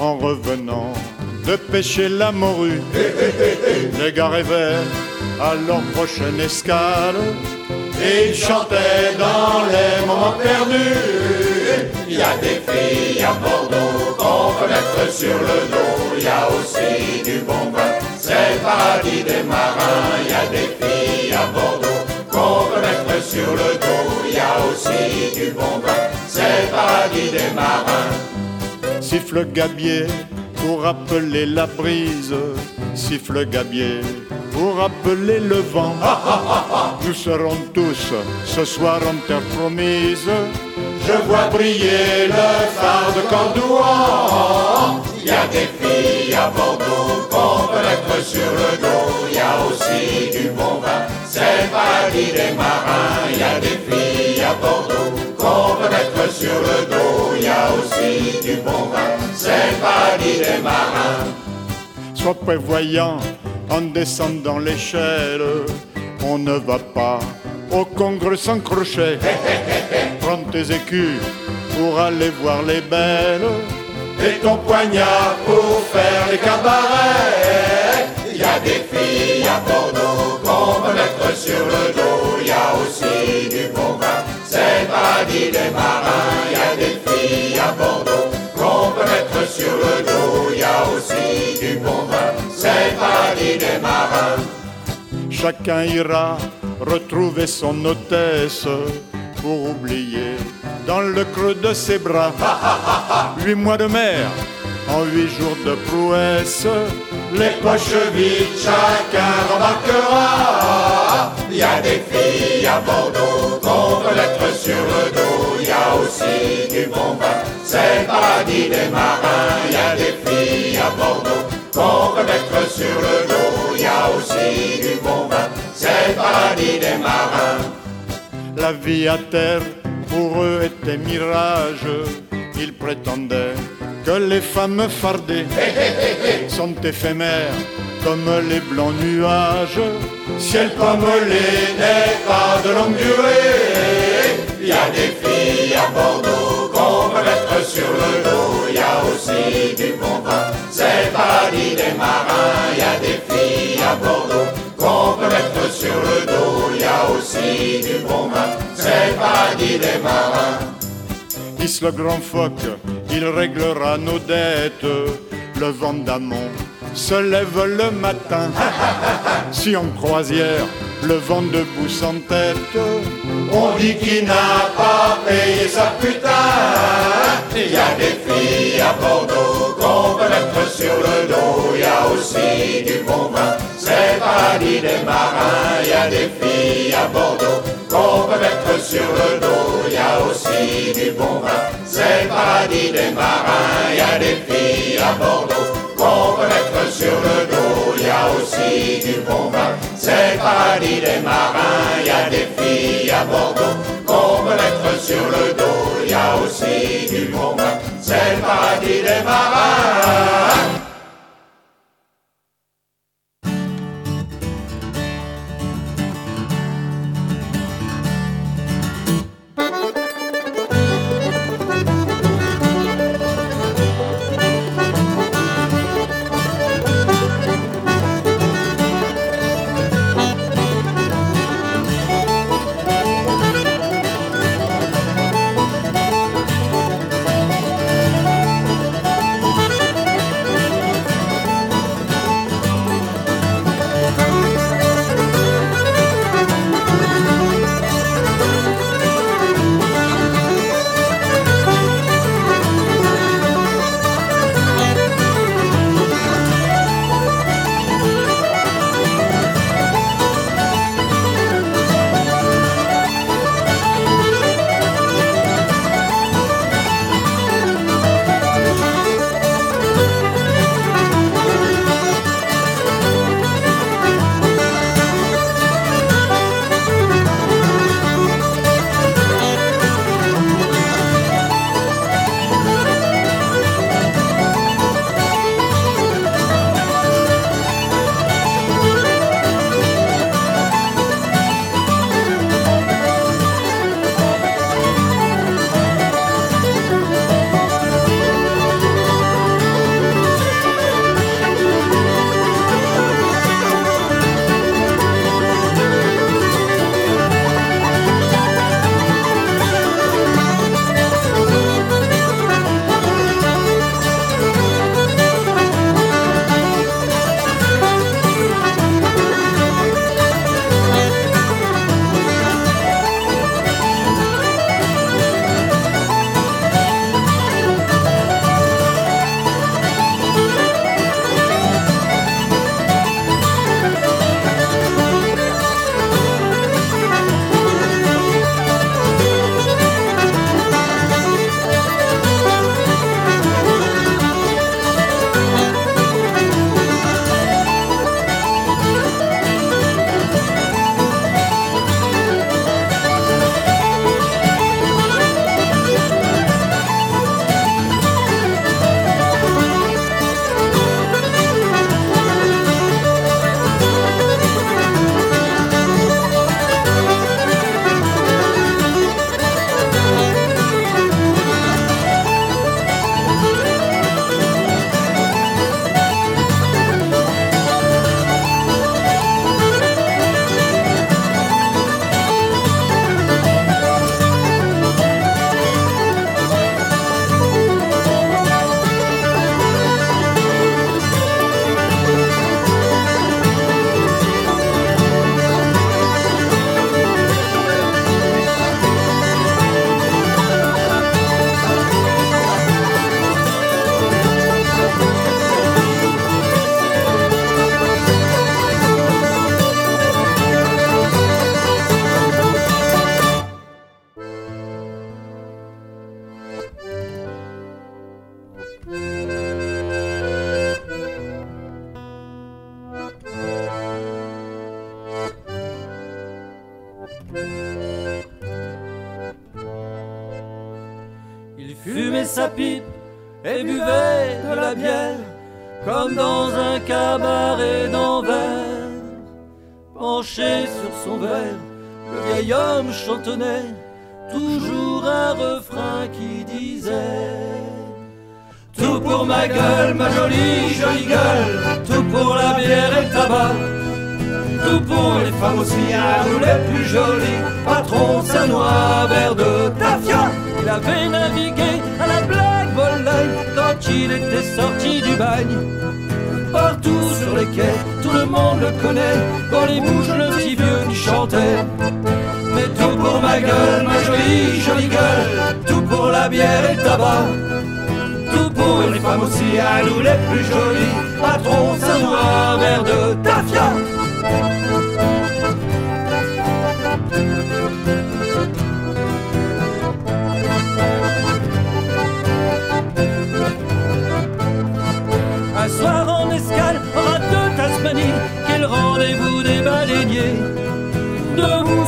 en revenant de pêcher la morue. Les gars rêvaient à leur prochaine escale, et ils chantaient dans les moments perdus. Il y a des filles à Bordeaux qu'on peut mettre sur le dos. Il y a aussi du bon vin, c'est le paradis des marins. Il y a des filles à Bordeaux qu'on peut mettre sur le dos. Il y a aussi du bon vin, c'est le paradis des marins. Siffle gabier pour appeler la brise, siffle gabier pour appeler le vent. Nous serons tous ce soir en terre promise. Je vois briller le phare de Cordouan. Il y a des filles à Bordeaux qu'on peut mettre sur le dos. Il y a aussi du bon vin, c'est le paradis des marins. Il y a des filles à Bordeaux qu'on peut mettre sur le dos. Il y a aussi du bon vin, c'est le paradis des marins. Sois prévoyant en descendant l'échelle. On ne va pas au congrès sans crochet. Prends tes écus pour aller voir les belles. Et ton poignard pour faire les cabarets. Il y a des filles à Bordeaux qu'on peut mettre sur le dos. Il y a aussi du bon vin, c'est le paradis des marins. Il y a des filles à Bordeaux chacun ira retrouver son hôtesse pour oublier dans le creux de ses bras huit mois de mer en huit jours de prouesse. Les poches vides, chacun remarquera. Il y a des filles à Bordeaux qu'on peut mettre sur le dos. Il y a aussi du bon vin, c'est le paradis des marins. Il y a des filles à Bordeaux qu'on peut mettre sur le dos. Il y a aussi du bon vin, c'est le paradis des marins. La vie à terre pour eux était mirage. Ils prétendaient que les femmes fardées sont éphémères comme les blancs nuages. Ciel pommelé n'est pas de longue durée. Il y a des filles à Bordeaux qu'on peut mettre sur le dos. Il y a aussi du bon vin, c'est le paradis des marins. Y a des filles à Bordeaux qu'on peut mettre sur le dos. Y a aussi du bon vin, c'est le paradis des marins. Is le grand phoque, il réglera nos dettes. Le vent d'amont se lève le matin. Si en croisière, le vent debout s'entête. On dit qu'il n'a pas payé sa putain. Il y a des filles à Bordeaux qu'on peut mettre sur le dos. Il y a aussi du bon vin, c'est paradis des marins. Il y a des filles à Bordeaux qu'on peut mettre sur le dos. Il y a aussi du bon vin, c'est paradis des marins. Il y a des filles à Bordeaux peut mettre sur le dos. Il y a aussi du bon vin, c'est le paradis des marins. Il y a des filles à Bordeaux qu'on peut mettre sur le dos. Il y a aussi du bon vin, c'est le paradis des marins.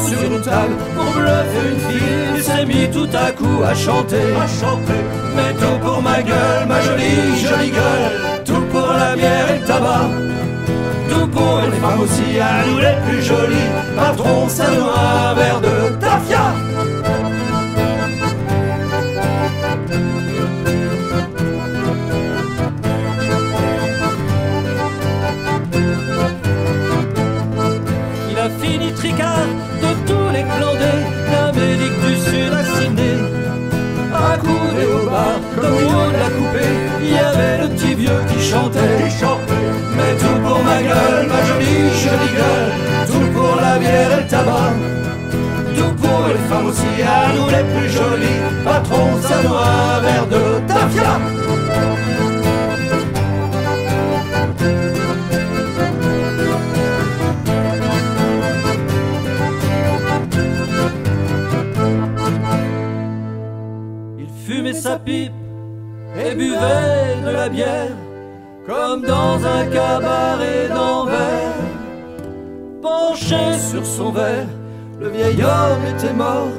Sur une table, pour bluffer une fille, il s'est mis tout à coup à chanter. À chanter. Mais tout pour ma gueule, ma jolie, jolie gueule, tout pour la bière et le tabac. Tout pour les femmes aussi, à nous les plus jolies. Patron, c'est un verre de tafia. Qui chantait. Mais tout pour ma gueule, ma jolie, jolie gueule, tout pour la bière et le tabac. Tout pour les femmes aussi, à nous les plus jolies. Patron, ça doit un verre de tafia. Il fumait sa pipe et buvait de la bière comme dans un cabaret d'envers. Penché sur son verre, le vieil homme était mort,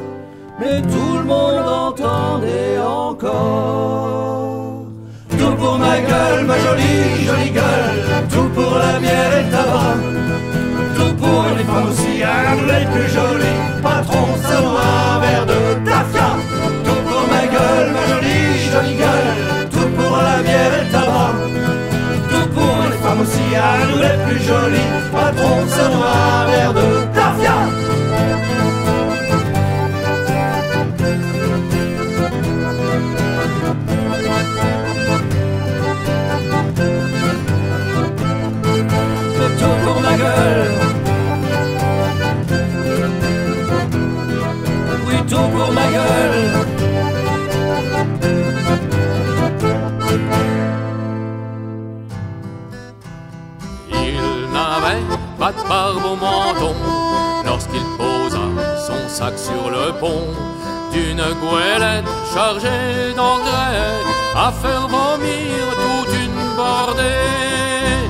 mais tout le monde entendait encore. Tout pour ma gueule, ma jolie, jolie gueule, tout pour la bière et le tabac. Tout pour les femmes aussi, nous les plus jolies. Patron, c'est aussi, à nous les plus jolies. Patron, moi un verre de tafia. Pour ma gueule. Oui, tout pour ma gueule. Pas de barbe au menton lorsqu'il posa son sac sur le pont d'une goélette chargée d'engrais à faire vomir toute une bordée.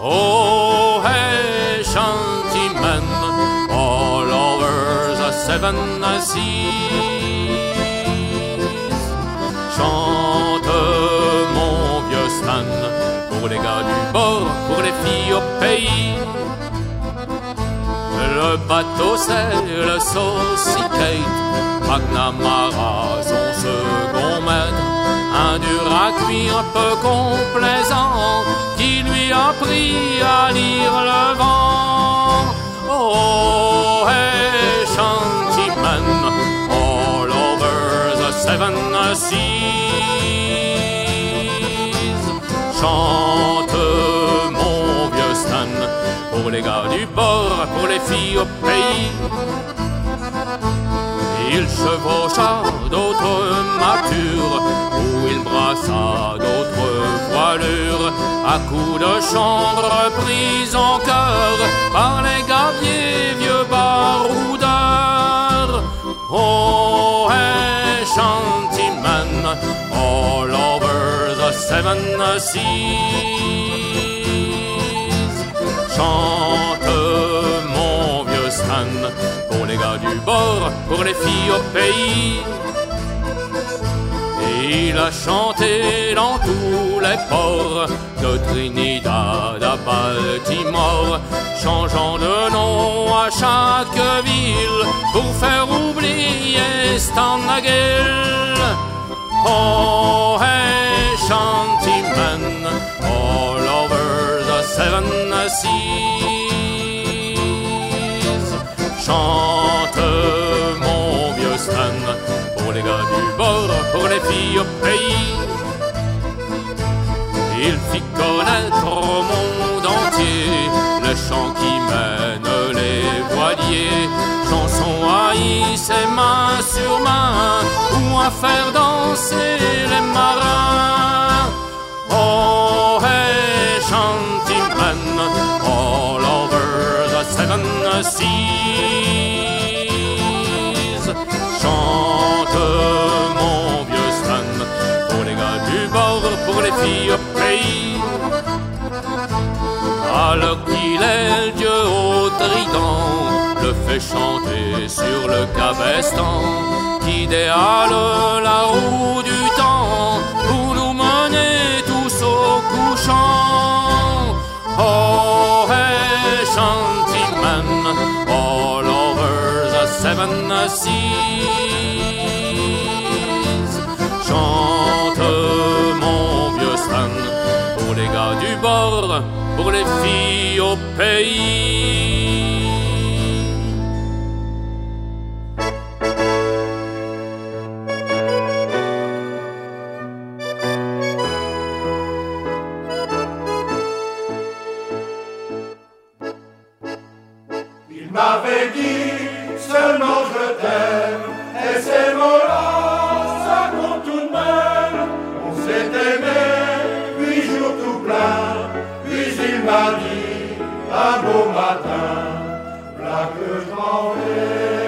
Oh, hey, shantymen, all over the seven seas. Chante mon vieux Stan pour les gars du bord, pour les filles au pays. Le bateau c'est le Saucy Kate, McNamara son second maître, un dur à cuire un peu complaisant qui lui a appris à lire le vent. Oh, hey, shantyman, all over the seven seas. Stan pour les gars du bord, pour les filles au pays. Il chevaucha d'autres matures, où il brassa d'autres voilures, à coups de chambre prise en cœur par les gabiers vieux baroudeurs. Oh, hey, all over the seven seas. Chante mon vieux Stan pour les gars du bord, pour les filles au pays. Et Il a chanté dans tous les ports de Trinidad à Baltimore, changeant de nom à chaque ville pour faire oublier Stan McGill. Oh, hey, shantymen all over seven seas. Chante mon vieux Stan pour les gars du bord, pour les filles au pays. Il fit connaître au monde entier le chant qui mène les voiliers, chanson haïs et main sur main, ou à faire danser les marins. Oh, seven seas. Chante mon vieux Stan, pour les gars du bord, pour les filles au pays. Alors qu'il est le dieu au trident, le fait chanter sur le cabestan, qui déhale la roue du temps pour nous mener tous au couchant. Oh, seven seas. Chante mon vieux Stan pour les gars du bord, pour les filles au pays. Il m'avait et ces mots-là, ça compte tout de même. On s'est aimé huit jours tout plein, puis il m'a dit un beau matin, là que je m'en vais,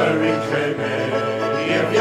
Celui que j'aimais, il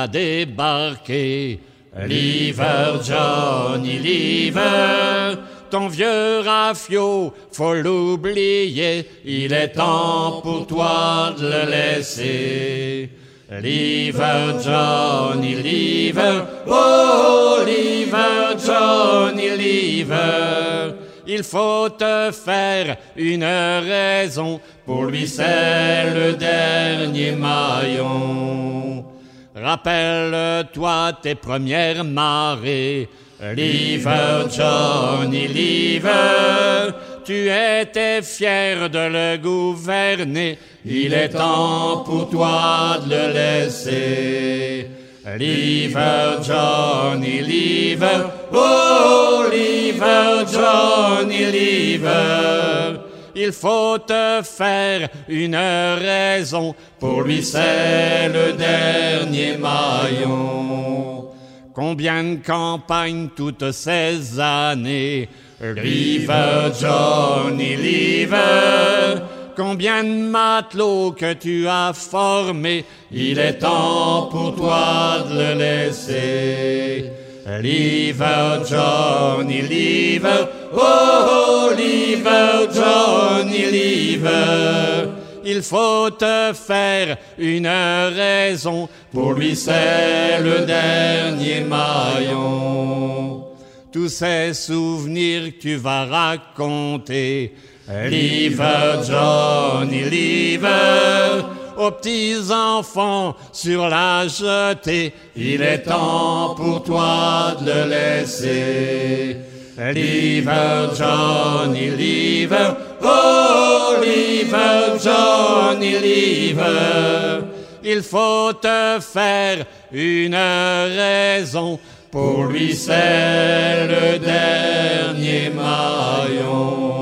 as débarqué. Liver, Johnny Liver, ton vieux rafio, faut l'oublier, il est temps pour toi de le laisser. Liver, Johnny Liver, oh Liver, Johnny Liver, il faut te faire une raison, pour lui c'est le dernier maillon. Rappelle-toi tes premières marées, Liver, Johnny Liver, tu étais fier de le gouverner, il est temps pour toi de le laisser. Liver, Johnny Liver, oh Liver, Johnny Liver, il faut te faire une raison, pour lui c'est le dernier maillon. Combien de campagnes toutes ces années, Liver, Johnny Liver, combien de matelots que tu as formés, il est temps pour toi de le laisser. Liver, Johnny Liver, oh Liver, Johnny Liver, il faut te faire une raison, pour lui c'est le dernier maillon. Tous ces souvenirs que tu vas raconter, Liver, Johnny Liver, aux petits enfants sur la jetée, il est temps pour toi de le laisser. Liver, Johnny Liver, oh Liver, Johnny Liver, il faut te faire une raison, pour lui c'est le dernier maillon.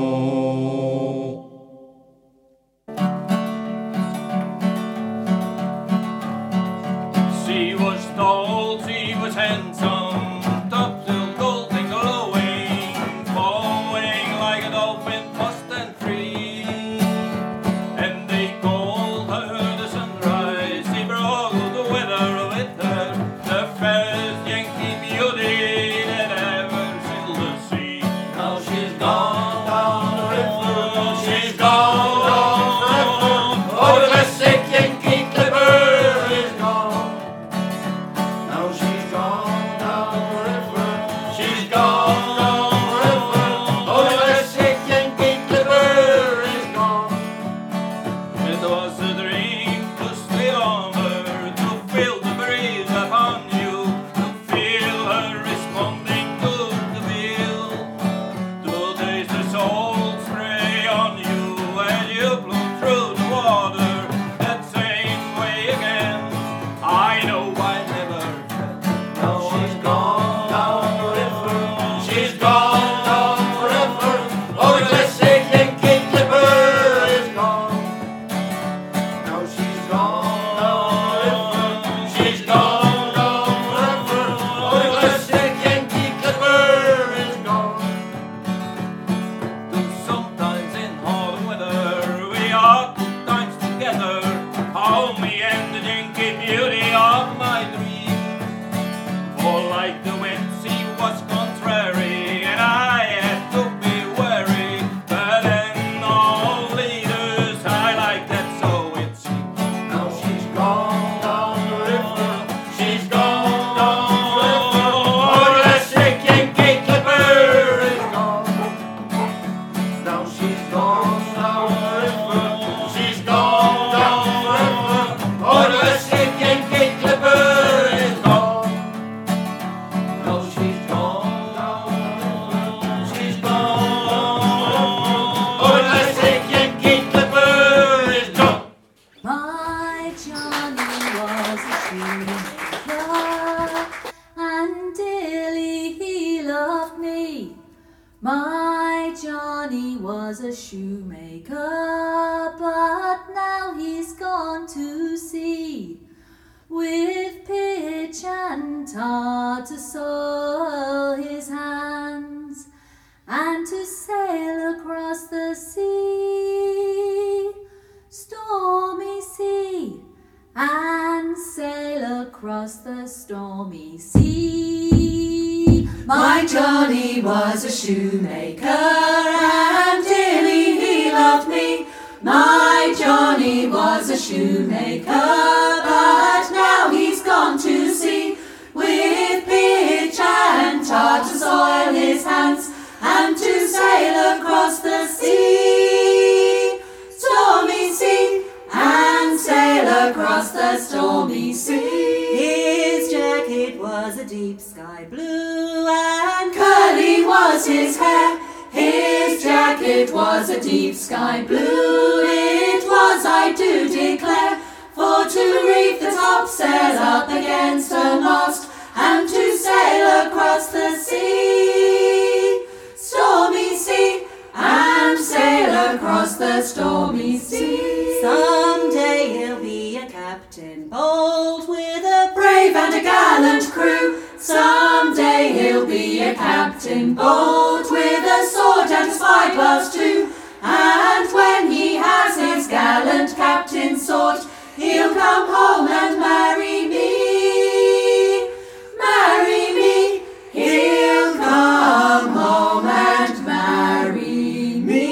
Captain's sword, he'll come home and marry me. Marry me. He'll come home and marry me.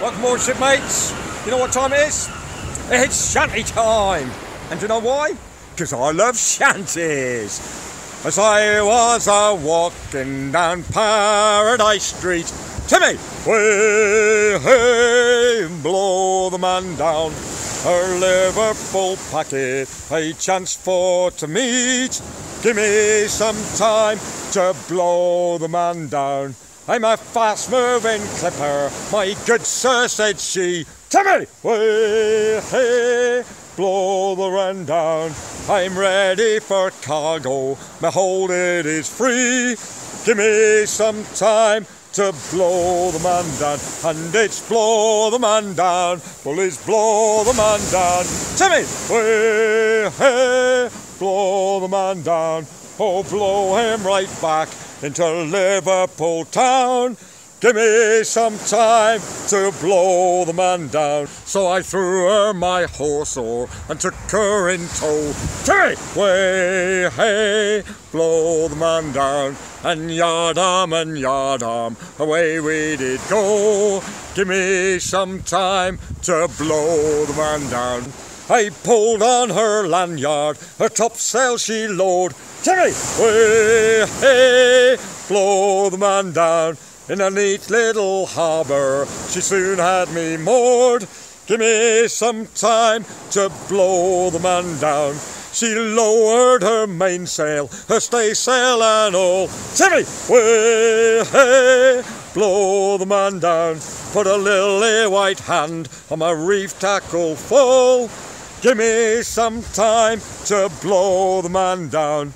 Welcome aboard, shipmates. You know what time it is? It's shanty time. And do you know why? Because I love shanties. As I was a walking down Paradise Street, Timmy, way, hey, blow the man down. A Liverpool packet, a chance for to meet. Give me some time to blow the man down. I'm a fast moving clipper, my good sir, said she. Timmy, way, hey, blow the run down. I'm ready for cargo, behold, it is free. Give me some time to blow the man down, and it's blow the man down, bullies blow the man down. Timmy, way, hey, blow the man down, oh, blow him right back into Liverpool town. Give me some time to blow the man down. So I threw her my horse o'er and took her in tow. Timmy, way, hey, blow the man down. And yard arm and yard arm, away we did go. Give me some time to blow the man down. I pulled on her lanyard, her topsail she lowered. Timmy, way, hey, blow the man down. In a neat little harbour, she soon had me moored. Give me some time to blow the man down. She lowered her mainsail, her staysail and all. Timmy, way, hey, blow the man down. Put a lily white hand on my reef tackle full. Give me some time to blow the man down.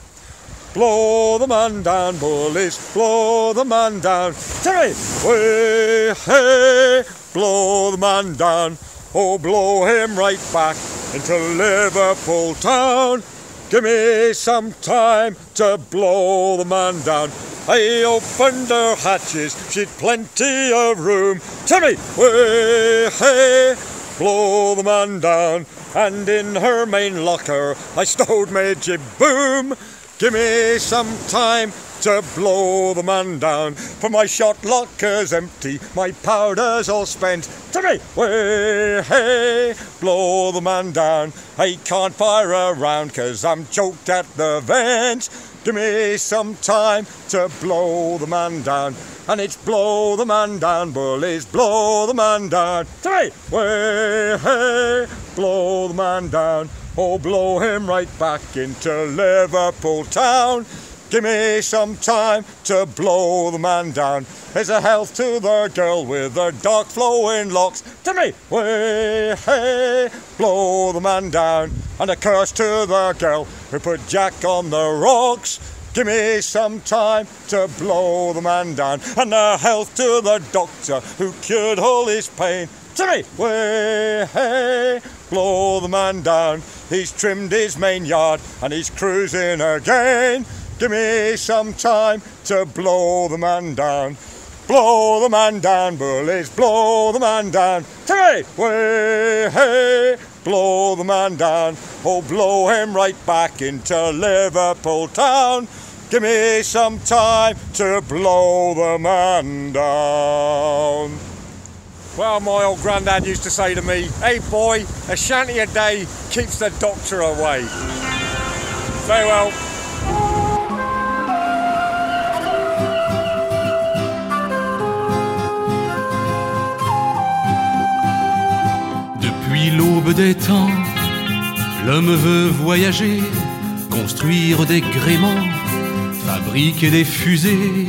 Blow the man down, bullies, blow the man down. Timmy, way, hey, blow the man down. Oh, blow him right back into Liverpool town. Give me some time to blow the man down. I opened her hatches, she'd plenty of room. Timmy, way, hey, blow the man down. And in her main locker, I stowed my jib boom. Give me some time to blow the man down. For my shot locker's empty, my powder's all spent. Timmy, way, hey, blow the man down. I can't fire a cause I'm choked at the vent. Give me some time to blow the man down. And it's blow the man down, bullies, blow the man down. Timmy, way, hey, blow the man down. Oh, blow him right back into Liverpool town. Give me some time to blow the man down. Here's a health to the girl with the dark flowing locks. To me, way, hey, blow the man down. And a curse to the girl who put Jack on the rocks. Give me some time to blow the man down. And a health to the doctor who cured all his pain. To me, way, hey, blow the man down. He's trimmed his main yard and he's cruising again. Give me some time to blow the man down. Blow the man down, bullies, blow the man down. Me, way, hey, blow the man down. Oh, blow him right back into Liverpool town. Give me some time to blow the man down. Well, my old granddad used to say to me, hey boy, a shanty a day keeps the doctor away. Farewell. Depuis l'aube des temps, l'homme veut voyager, construire des gréements, fabriquer des fusées,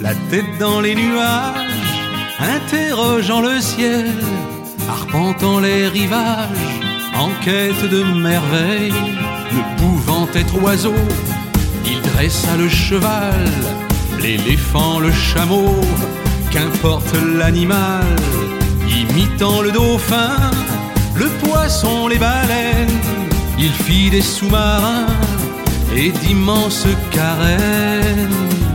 la tête dans les nuages, interrogeant le ciel, arpentant les rivages, en quête de merveilles, ne pouvant être oiseau, il dressa le cheval, l'éléphant, le chameau, qu'importe l'animal, imitant le dauphin, le poisson, les baleines, il fit des sous-marins et d'immenses carènes.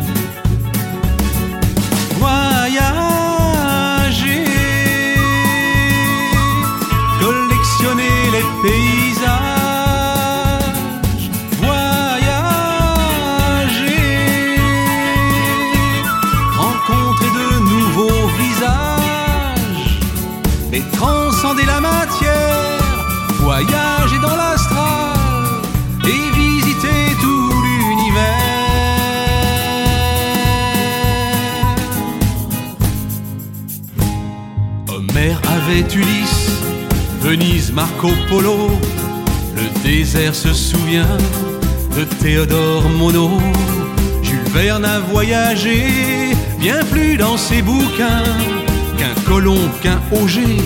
Paysages, voyager, rencontrer de nouveaux visages, et transcender la matière, voyager dans l'astral et visiter tout l'univers. Homère avait Ulysse, Venise Marco Polo, le désert se souvient de Théodore Monod. Jules Verne a voyagé bien plus dans ses bouquins qu'un colon, qu'un Auger,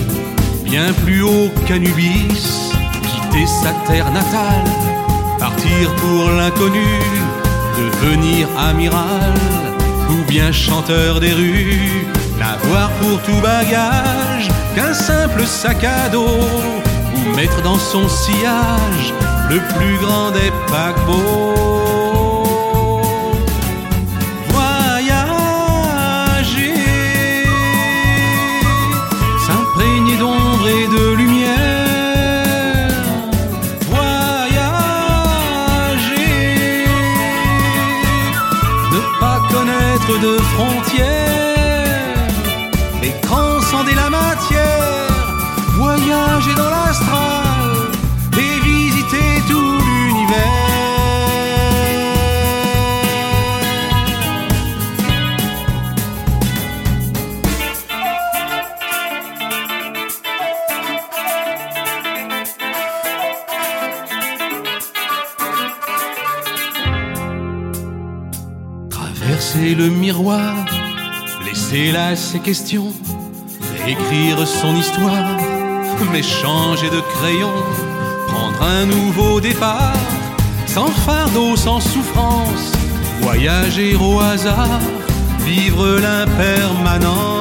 bien plus haut qu'Anubis, quitter sa terre natale, partir pour l'inconnu, devenir amiral ou bien chanteur des rues, n'avoir pour tout bagage qu'un simple sac à dos ou mettre dans son sillage le plus grand des paquebots. Et visiter tout l'univers. Traverser le miroir, laisser là ses questions, réécrire son histoire, mais changer de crayon, prendre un nouveau départ, sans fardeau, sans souffrance, voyager au hasard, vivre l'impermanence.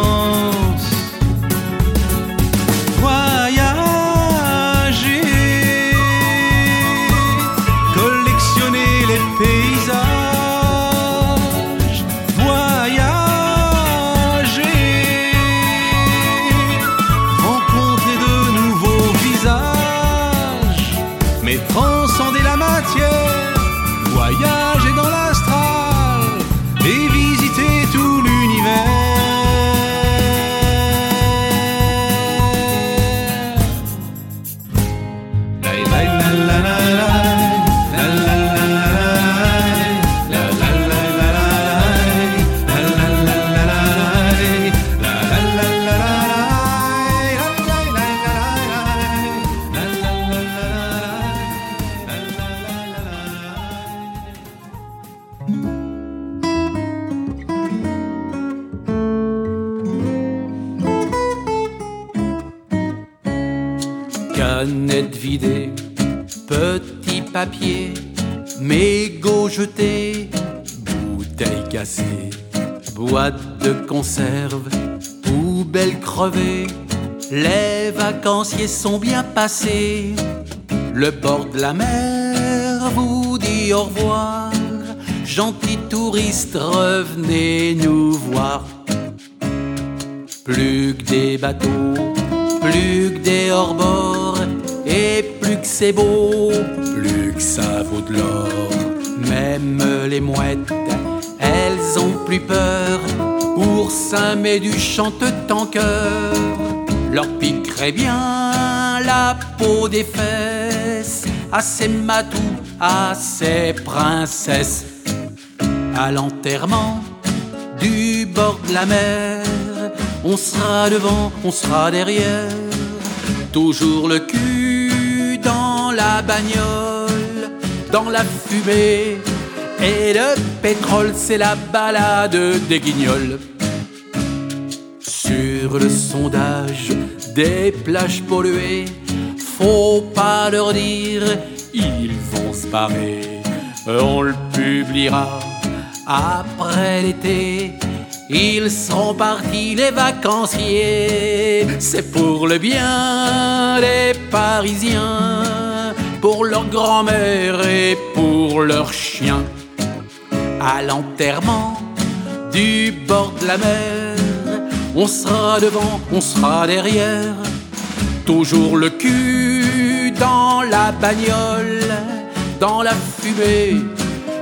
Les vacanciers sont bien passés. Le bord de la mer vous dit au revoir. Gentils touristes, revenez nous voir. Plus que des bateaux, plus que des hors-bords, et plus que c'est beau, plus que ça vaut de l'or. Même les mouettes, elles ont plus peur. Oursin du chante en cœur, leur piquerait bien la peau des fesses à ces matous, à ces princesses. À l'enterrement du bord de la mer, on sera devant, on sera derrière, toujours le cul dans la bagnole, dans la fumée. Et le pétrole, c'est la balade des guignols. Sur le sondage des plages polluées, faut pas leur dire, ils vont se barrer. On le publiera après l'été. Ils seront partis les vacanciers, c'est pour le bien des Parisiens, pour leur grand-mère et pour leurs chiens. À l'enterrement du bord de la mer, on sera devant, on sera derrière, toujours le cul dans la bagnole, dans la fumée.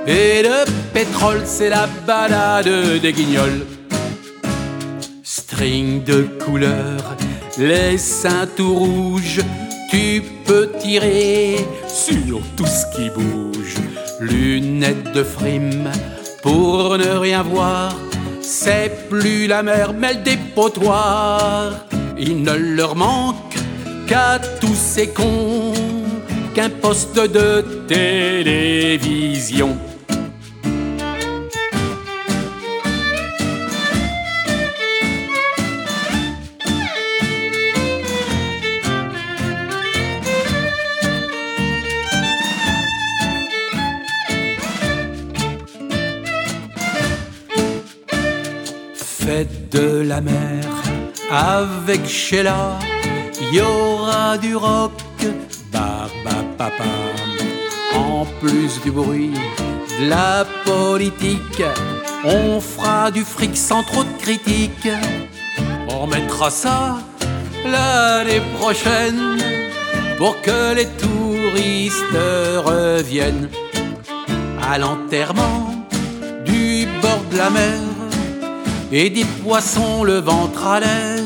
Et le pétrole, c'est la balade des guignols. String de couleur, les seins tout rouges, tu peux tirer sur tout ce qui bouge. Lunettes de frime pour ne rien voir, c'est plus la mer, mais le dépotoir. Il ne leur manque qu'à tous ces cons qu'un poste de télévision. Mer avec Sheila, y aura du rock, papa. En plus du bruit, de la politique, on fera du fric sans trop de critiques. On remettra ça l'année prochaine pour que les touristes reviennent à l'enterrement du bord de la mer et des poissons le ventre à l'air.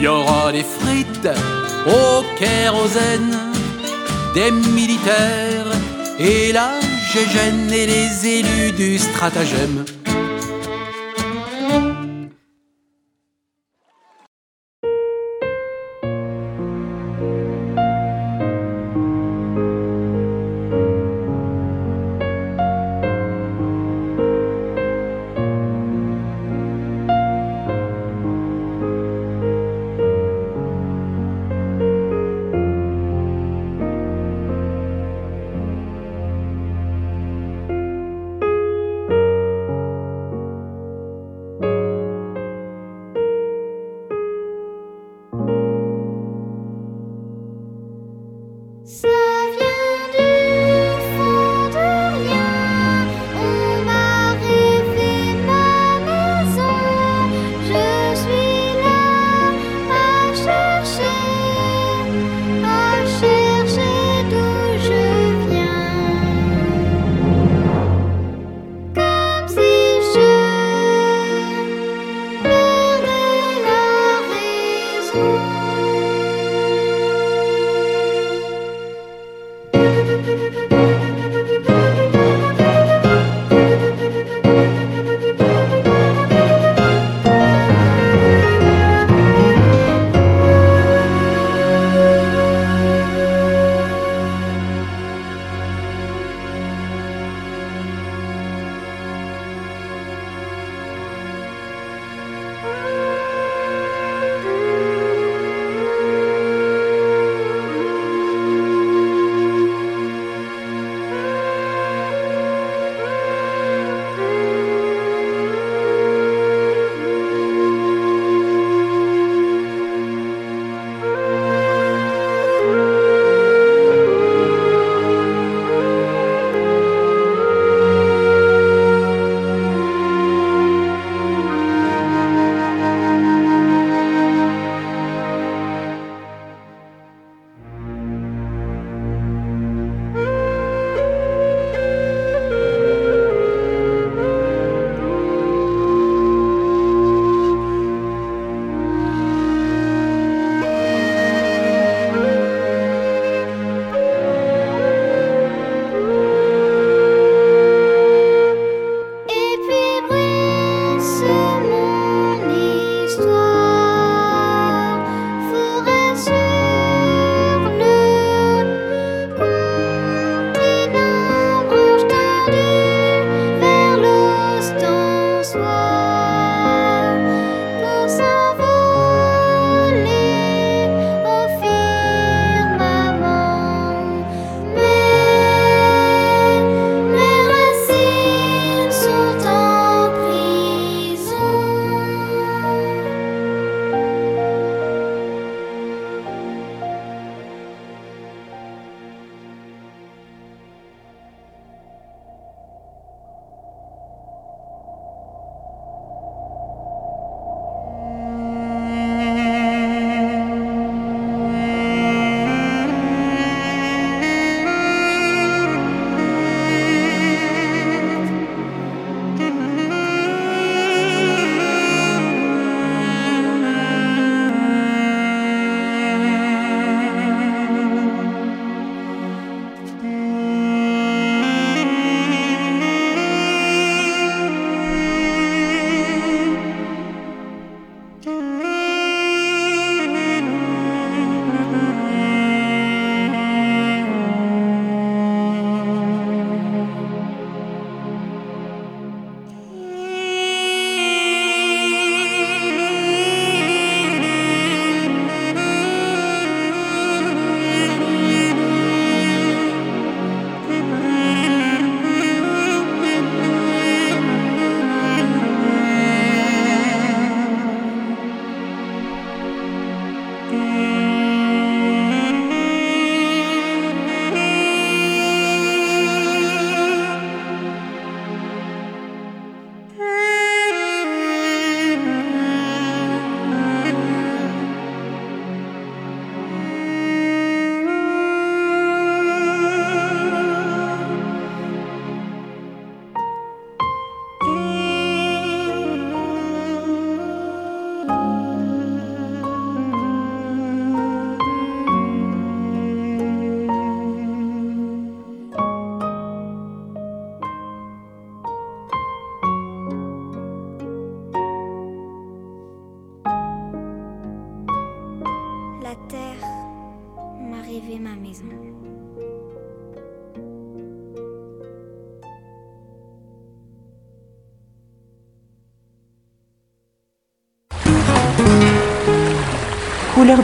Y aura des frites au kérosène, des militaires et la gégène et les élus du stratagème.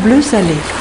Bleu salé.